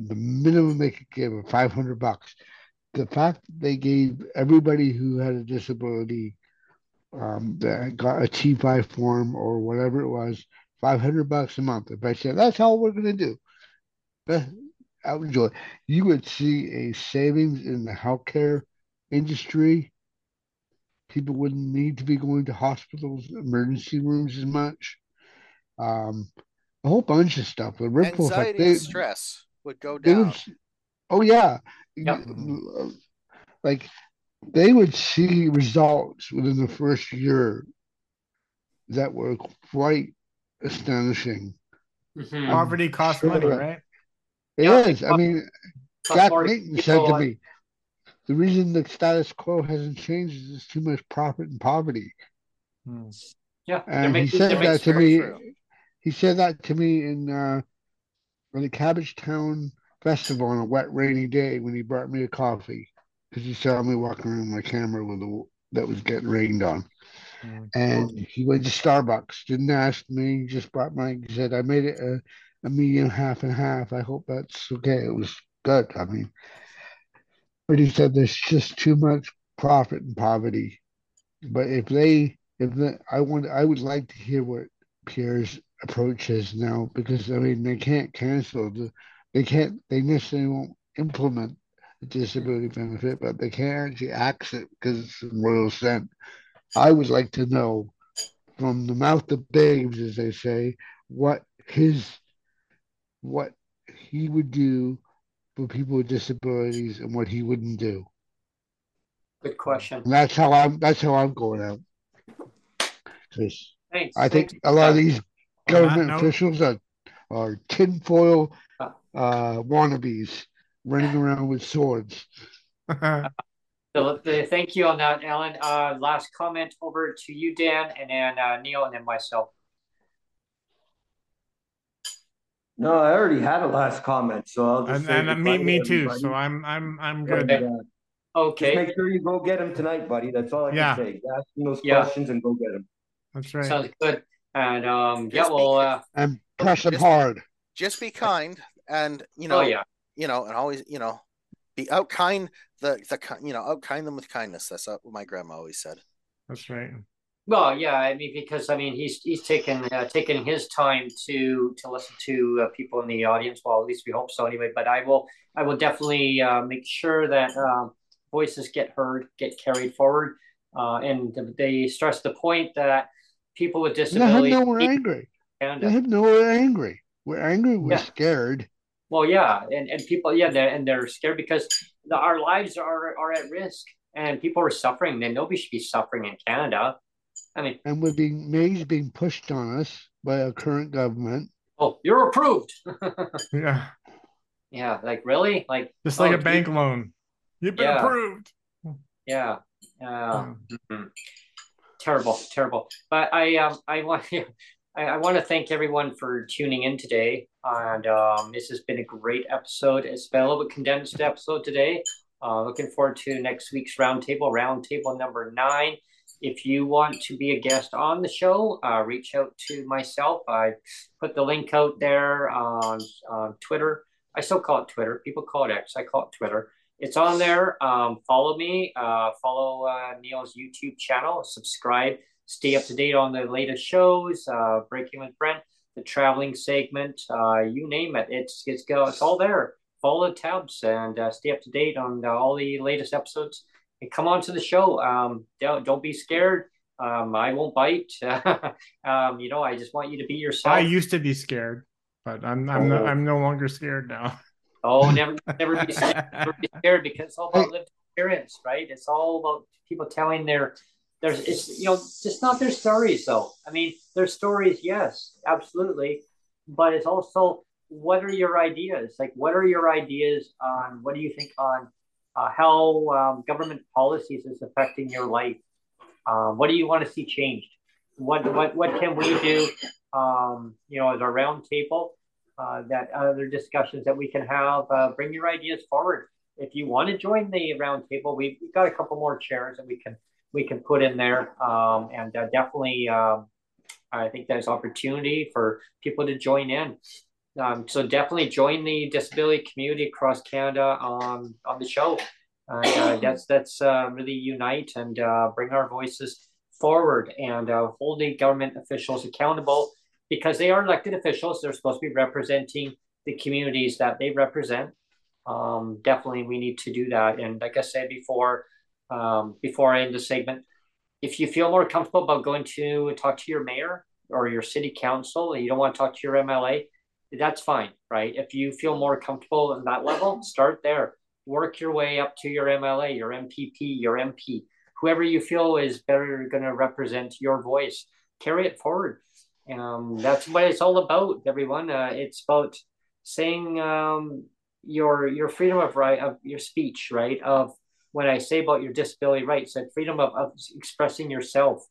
the minimum they could give of 500 bucks. The fact that they gave everybody who had a disability um, that got a T5 form or whatever it was, 500 bucks a month. If I said that's all we're going to do, I would enjoy. You would see a savings in the healthcare industry. People wouldn't need to be going to hospitals, emergency rooms as much. Um, a whole bunch of stuff. The ripple effect. Anxiety and They, stress would go down. would, oh yeah, Yep. Like they would see results within the first year that were quite astonishing. Mhm. Poverty costs sure money, right? It Yeah, is. I mean, Jack more Layton said to me, the reason the status quo hasn't changed is there's too much profit and poverty. Hmm. Yeah, they're And he said that to me. true. He said that to me in uh, on the Cabbagetown Festival on a wet, rainy day when he brought me a coffee because he saw me walking around with my camera with a that was getting rained on. Hmm. And he went to Starbucks, didn't ask me, just brought my. He said, "I made it a, a medium half and half. I hope that's okay." It was good. I mean, but he said there's just too much profit and poverty. But if they, if the, I want, I would like to hear what Pierre's approach is now because I mean they can't cancel the, they can't, they necessarily won't implement the disability benefit, but they can't actually axe it because it's royal assent. I would like to know from the mouth of babes, as they say, what his, what he would do for people with disabilities and what he wouldn't do. Good question. And that's how I'm. That's how I'm going out. Because Thanks. I think thanks. a lot of these government note- officials are are tinfoil Uh. uh, wannabes running around with swords. (laughs) So, uh, thank you on that, Alan. Uh, last comment over to you, Dan, and then uh, Neil, and then myself. No, I already had a last comment, so I'll just and say and uh, me me too. So I'm I'm I'm And, good. Okay. uh, just Okay, make sure you go get him tonight, buddy. That's all I can say. Ask him those Yeah. questions and go get him. That's right. sounds good. And um, yeah, Just be well, uh, And press them hard. Just be kind, and you know, oh yeah, you know, and always, you know, be out kind the the you know out kind them with kindness. That's what my grandma always said. That's right. well, yeah. I mean, because I mean, he's he's taken uh, taken his time to to listen to uh, people in the audience. Well, at least we hope so, anyway. But I will I will definitely uh, make sure that um, voices get heard, get carried forward, uh, and they stress the point that people with Let him disabilities know we're angry. and Let him know we're angry. We're angry. We're Yeah. scared. Well, yeah, and, and people, yeah, they're, and they're scared because the, our lives are are at risk, and people are suffering. Then nobody should be suffering in Canada. I mean, And we're being MAID's being pushed on us by our current government. oh, you're approved. (laughs) Yeah. yeah, like really, like Just like oh, a bank loan. You've been Yeah. approved. Yeah, uh, Yeah. mhm. terrible, terrible. But I um I want (laughs) I, I want to thank everyone for tuning in today. And um, this has been a great episode. It's been a condensed episode today. Uh, looking forward to next week's roundtable, roundtable number nine. If you want to be a guest on the show, uh, reach out to myself. I put the link out there on, on Twitter. I still call it Twitter. People call it X. I call it Twitter. It's on there. Um, follow me. Uh, follow uh, Neil's YouTube channel. Subscribe. Stay up to date on the latest shows. Uh, Breaking with Brent, the traveling segment. Uh, you name it. It's it's go. It's all there. Follow the tabs and uh, stay up to date on uh, all the latest episodes and come on to the show. Um, don't, don't be scared. Um, I won't bite. (laughs) um, you know, I just want you to be yourself. I used to be scared, but I'm I'm Oh. no, I'm no longer scared now. Oh, never, never be (laughs) scared, never be scared because it's all about lived experience, right? It's all about people telling their, there's, it's you know, just not their stories though. I mean, their stories, yes, absolutely, but it's also what are your ideas? Like, what are your ideas on what do you think on uh, how um, government policies is affecting your life? Um, what do you want to see changed? What what what can we do? Um, you know, as a roundtable uh, that other discussions that we can have. Uh, bring your ideas forward. If you want to join the roundtable, we've, we've got a couple more chairs that we can we can put in there, um, and uh, definitely, um, I think there's opportunity for people to join in. Um, so definitely join the disability community across Canada on on the show. And uh, (clears throat) that's that's uh, really unite and uh, bring our voices forward and uh, hold the government officials accountable because they are elected officials. They're supposed to be representing the communities that they represent. Um, definitely, we need to do that. And like I said before, um, before I end the segment, if you feel more comfortable about going to talk to your mayor or your city council, and you don't want to talk to your MLA, that's fine, right? If you feel more comfortable in that level, start there. Work your way up to your MLA, your MPP, your MP, whoever you feel is better going to represent your voice. Carry it forward. Um, that's what it's all about, everyone. Uh, it's about saying um, your your freedom of right of your speech, right? Of when I say about your disability rights, that freedom of, of expressing yourself.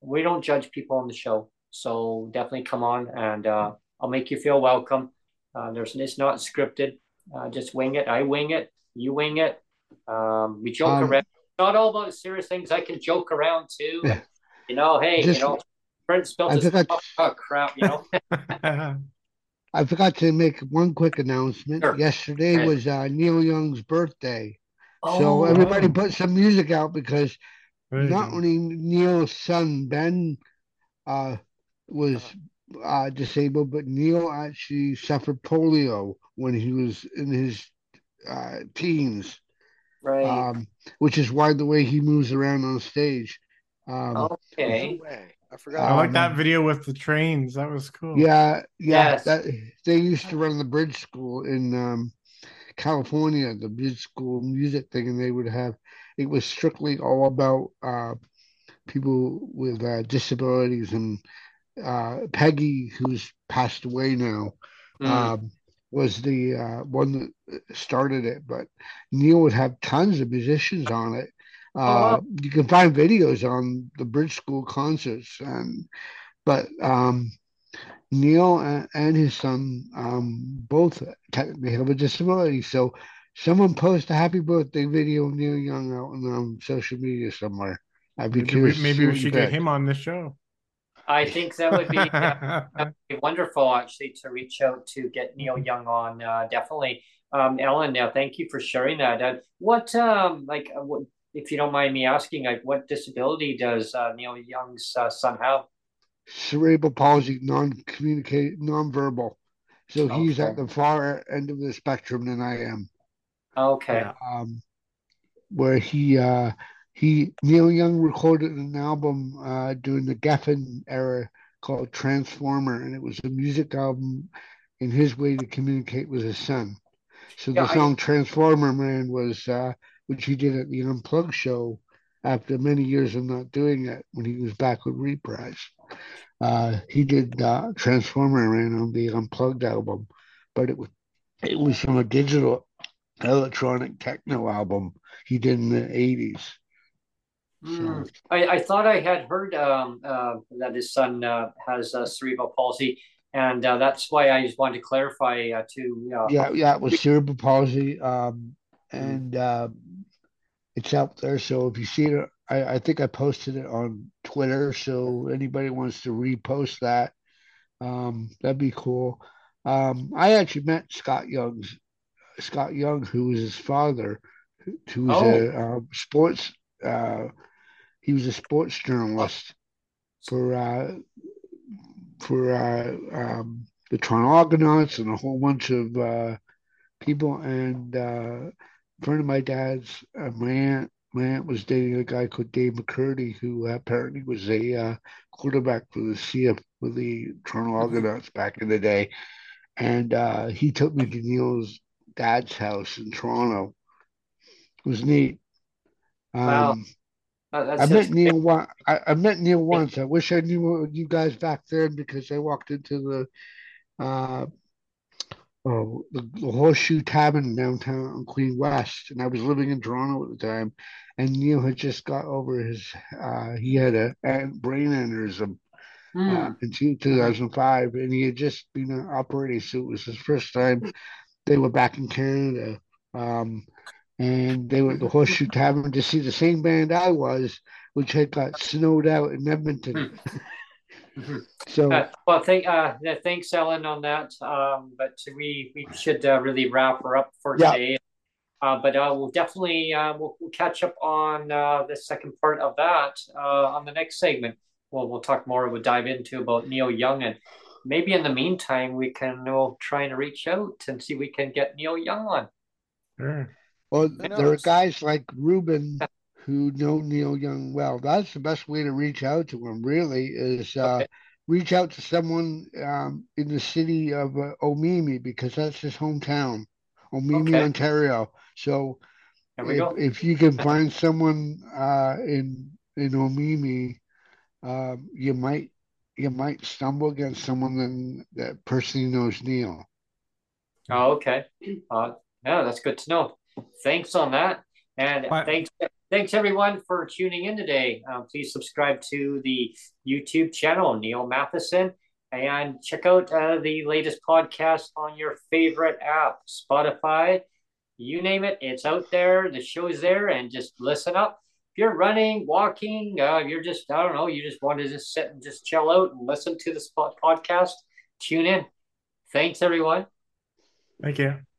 We don't judge people on the show, so definitely come on and uh, I'll make you feel welcome. Uh, there's it's not scripted. Uh, just wing it. I wing it. You wing it. Um, we joke Um, around. Not all about serious things. I can joke around too. Yeah. You know, hey, Just- you know, Brent spilled I his forgot- oh, oh, crap. You know, (laughs) I forgot to make one quick announcement. Sure. Yesterday Okay. was uh, Neil Young's birthday. Oh, so everybody wow. put some music out because There you not only Neil's son Ben uh, was uh, disabled, but Neil actually suffered polio when he was in his uh, teens, right. um, which is why the way he moves around on stage. Um, okay. No way. I I forgot. like um, that video with the trains. That was cool. Yeah, yeah. Yes. That they used to run the bridge school in um, California, the bridge school music thing, and they would have it was strictly all about uh, people with uh, disabilities. And uh, Peggy, who's passed away now, Mm. um, was the uh, one that started it. But Neil would have tons of musicians on it. Uh, wow. You can find videos on the Bridge School concerts, and but um, Neil and, and his son um, both technically have a disability. So someone post a happy birthday video of Neil Young out on um, social media somewhere. I'd be Maybe curious. to maybe we should get him on the show. I think that would be, (laughs) yeah, that'd be wonderful actually to reach out to get Neil Young on. Uh, definitely. Um, Ellen, now thank you for sharing that. Uh, what, um, like, uh, what, if you don't mind me asking, like, what disability does uh, Neil Young's uh, son have? Cerebral palsy, non-communicate, non-verbal. So he's at the far end of the spectrum than I am. Okay. Um, where he uh, he Neil Young recorded an album uh, during the Geffen era called Transformer, and it was a music album in his way to communicate with his son. So Yeah, the I- song Transformer Man was uh, which he did at the Unplugged show after many years of not doing it when he was back with Reprise. Uh, he did uh, Transformer Man on the Unplugged album, but it was it was from a digital electronic techno album he did in the 80s. Mm. So. I, I thought I had heard um, uh, that his son uh, has cerebral palsy, and uh, that's why I just wanted to clarify uh, to. Uh, yeah, yeah, it was cerebral palsy, um, and um, it's out there. So if you see it, I, I think I posted it on Twitter. So anybody wants to repost that, um, that'd be cool. Um, I actually met Scott Young's Scott Young, who was his father, who was oh. a uh, sports uh, he was a sports journalist for uh, for uh, um, the Toronto Argonauts and a whole bunch of uh, people. And uh, a friend of my dad's, my aunt, my aunt was dating a guy called Dave McCurdy, who apparently was a uh, quarterback for the CF for the Toronto mm-hmm. Argonauts back in the day. And uh, he took me to Neil's dad's house in Toronto. It was neat. Um, wow. Uh, I met Neil one. I, I, met Neil once. I wish I knew you guys back then because I walked into the uh, oh, the, the, Horseshoe Tavern downtown on Queen West, and I was living in Toronto at the time. And Neil had just got over his. Uh, he had a, a brain aneurysm mm. in 2005, and he had just been operating. So it was his first time. They were back in Canada. Um, and they were at the Horseshoe Tavern to see the same band I was, which had got snowed out in Edmonton. Hmm. so, uh, well, thank uh, thanks, Ellen, on that. Um, but we we should uh, really wrap her up for yeah. today. Uh, but uh, we'll definitely uh, we'll, we'll catch up on uh, the second part of that uh, on the next segment. We'll we'll talk more. We'll dive into about Neil Young and maybe in the meantime we can we'll try and reach out and see if we can get Neil Young on. Sure. Well, there are guys like Ruben who know Neil Young well. That's the best way to reach out to him. Really, is uh, okay. reach out to someone um, in the city of uh, Omemee because that's his hometown, Omemee, okay. Ontario. So, if, if, you can find someone uh, in in Omemee, um, you might you might stumble against someone that, that personally knows Neil. Oh, okay. Uh, yeah, that's good to know thanks on that. And thanks, thanks everyone for tuning in today. Um, please subscribe to the YouTube channel, Neil Matheson, and check out uh, the latest podcast on your favorite app, Spotify. You name it, it's out there. The show's there, and just listen up. If you're running, walking, uh, you're just, I don't know, you just want to just sit and just chill out and listen to the podcast, tune in. Thanks, everyone. Thank you.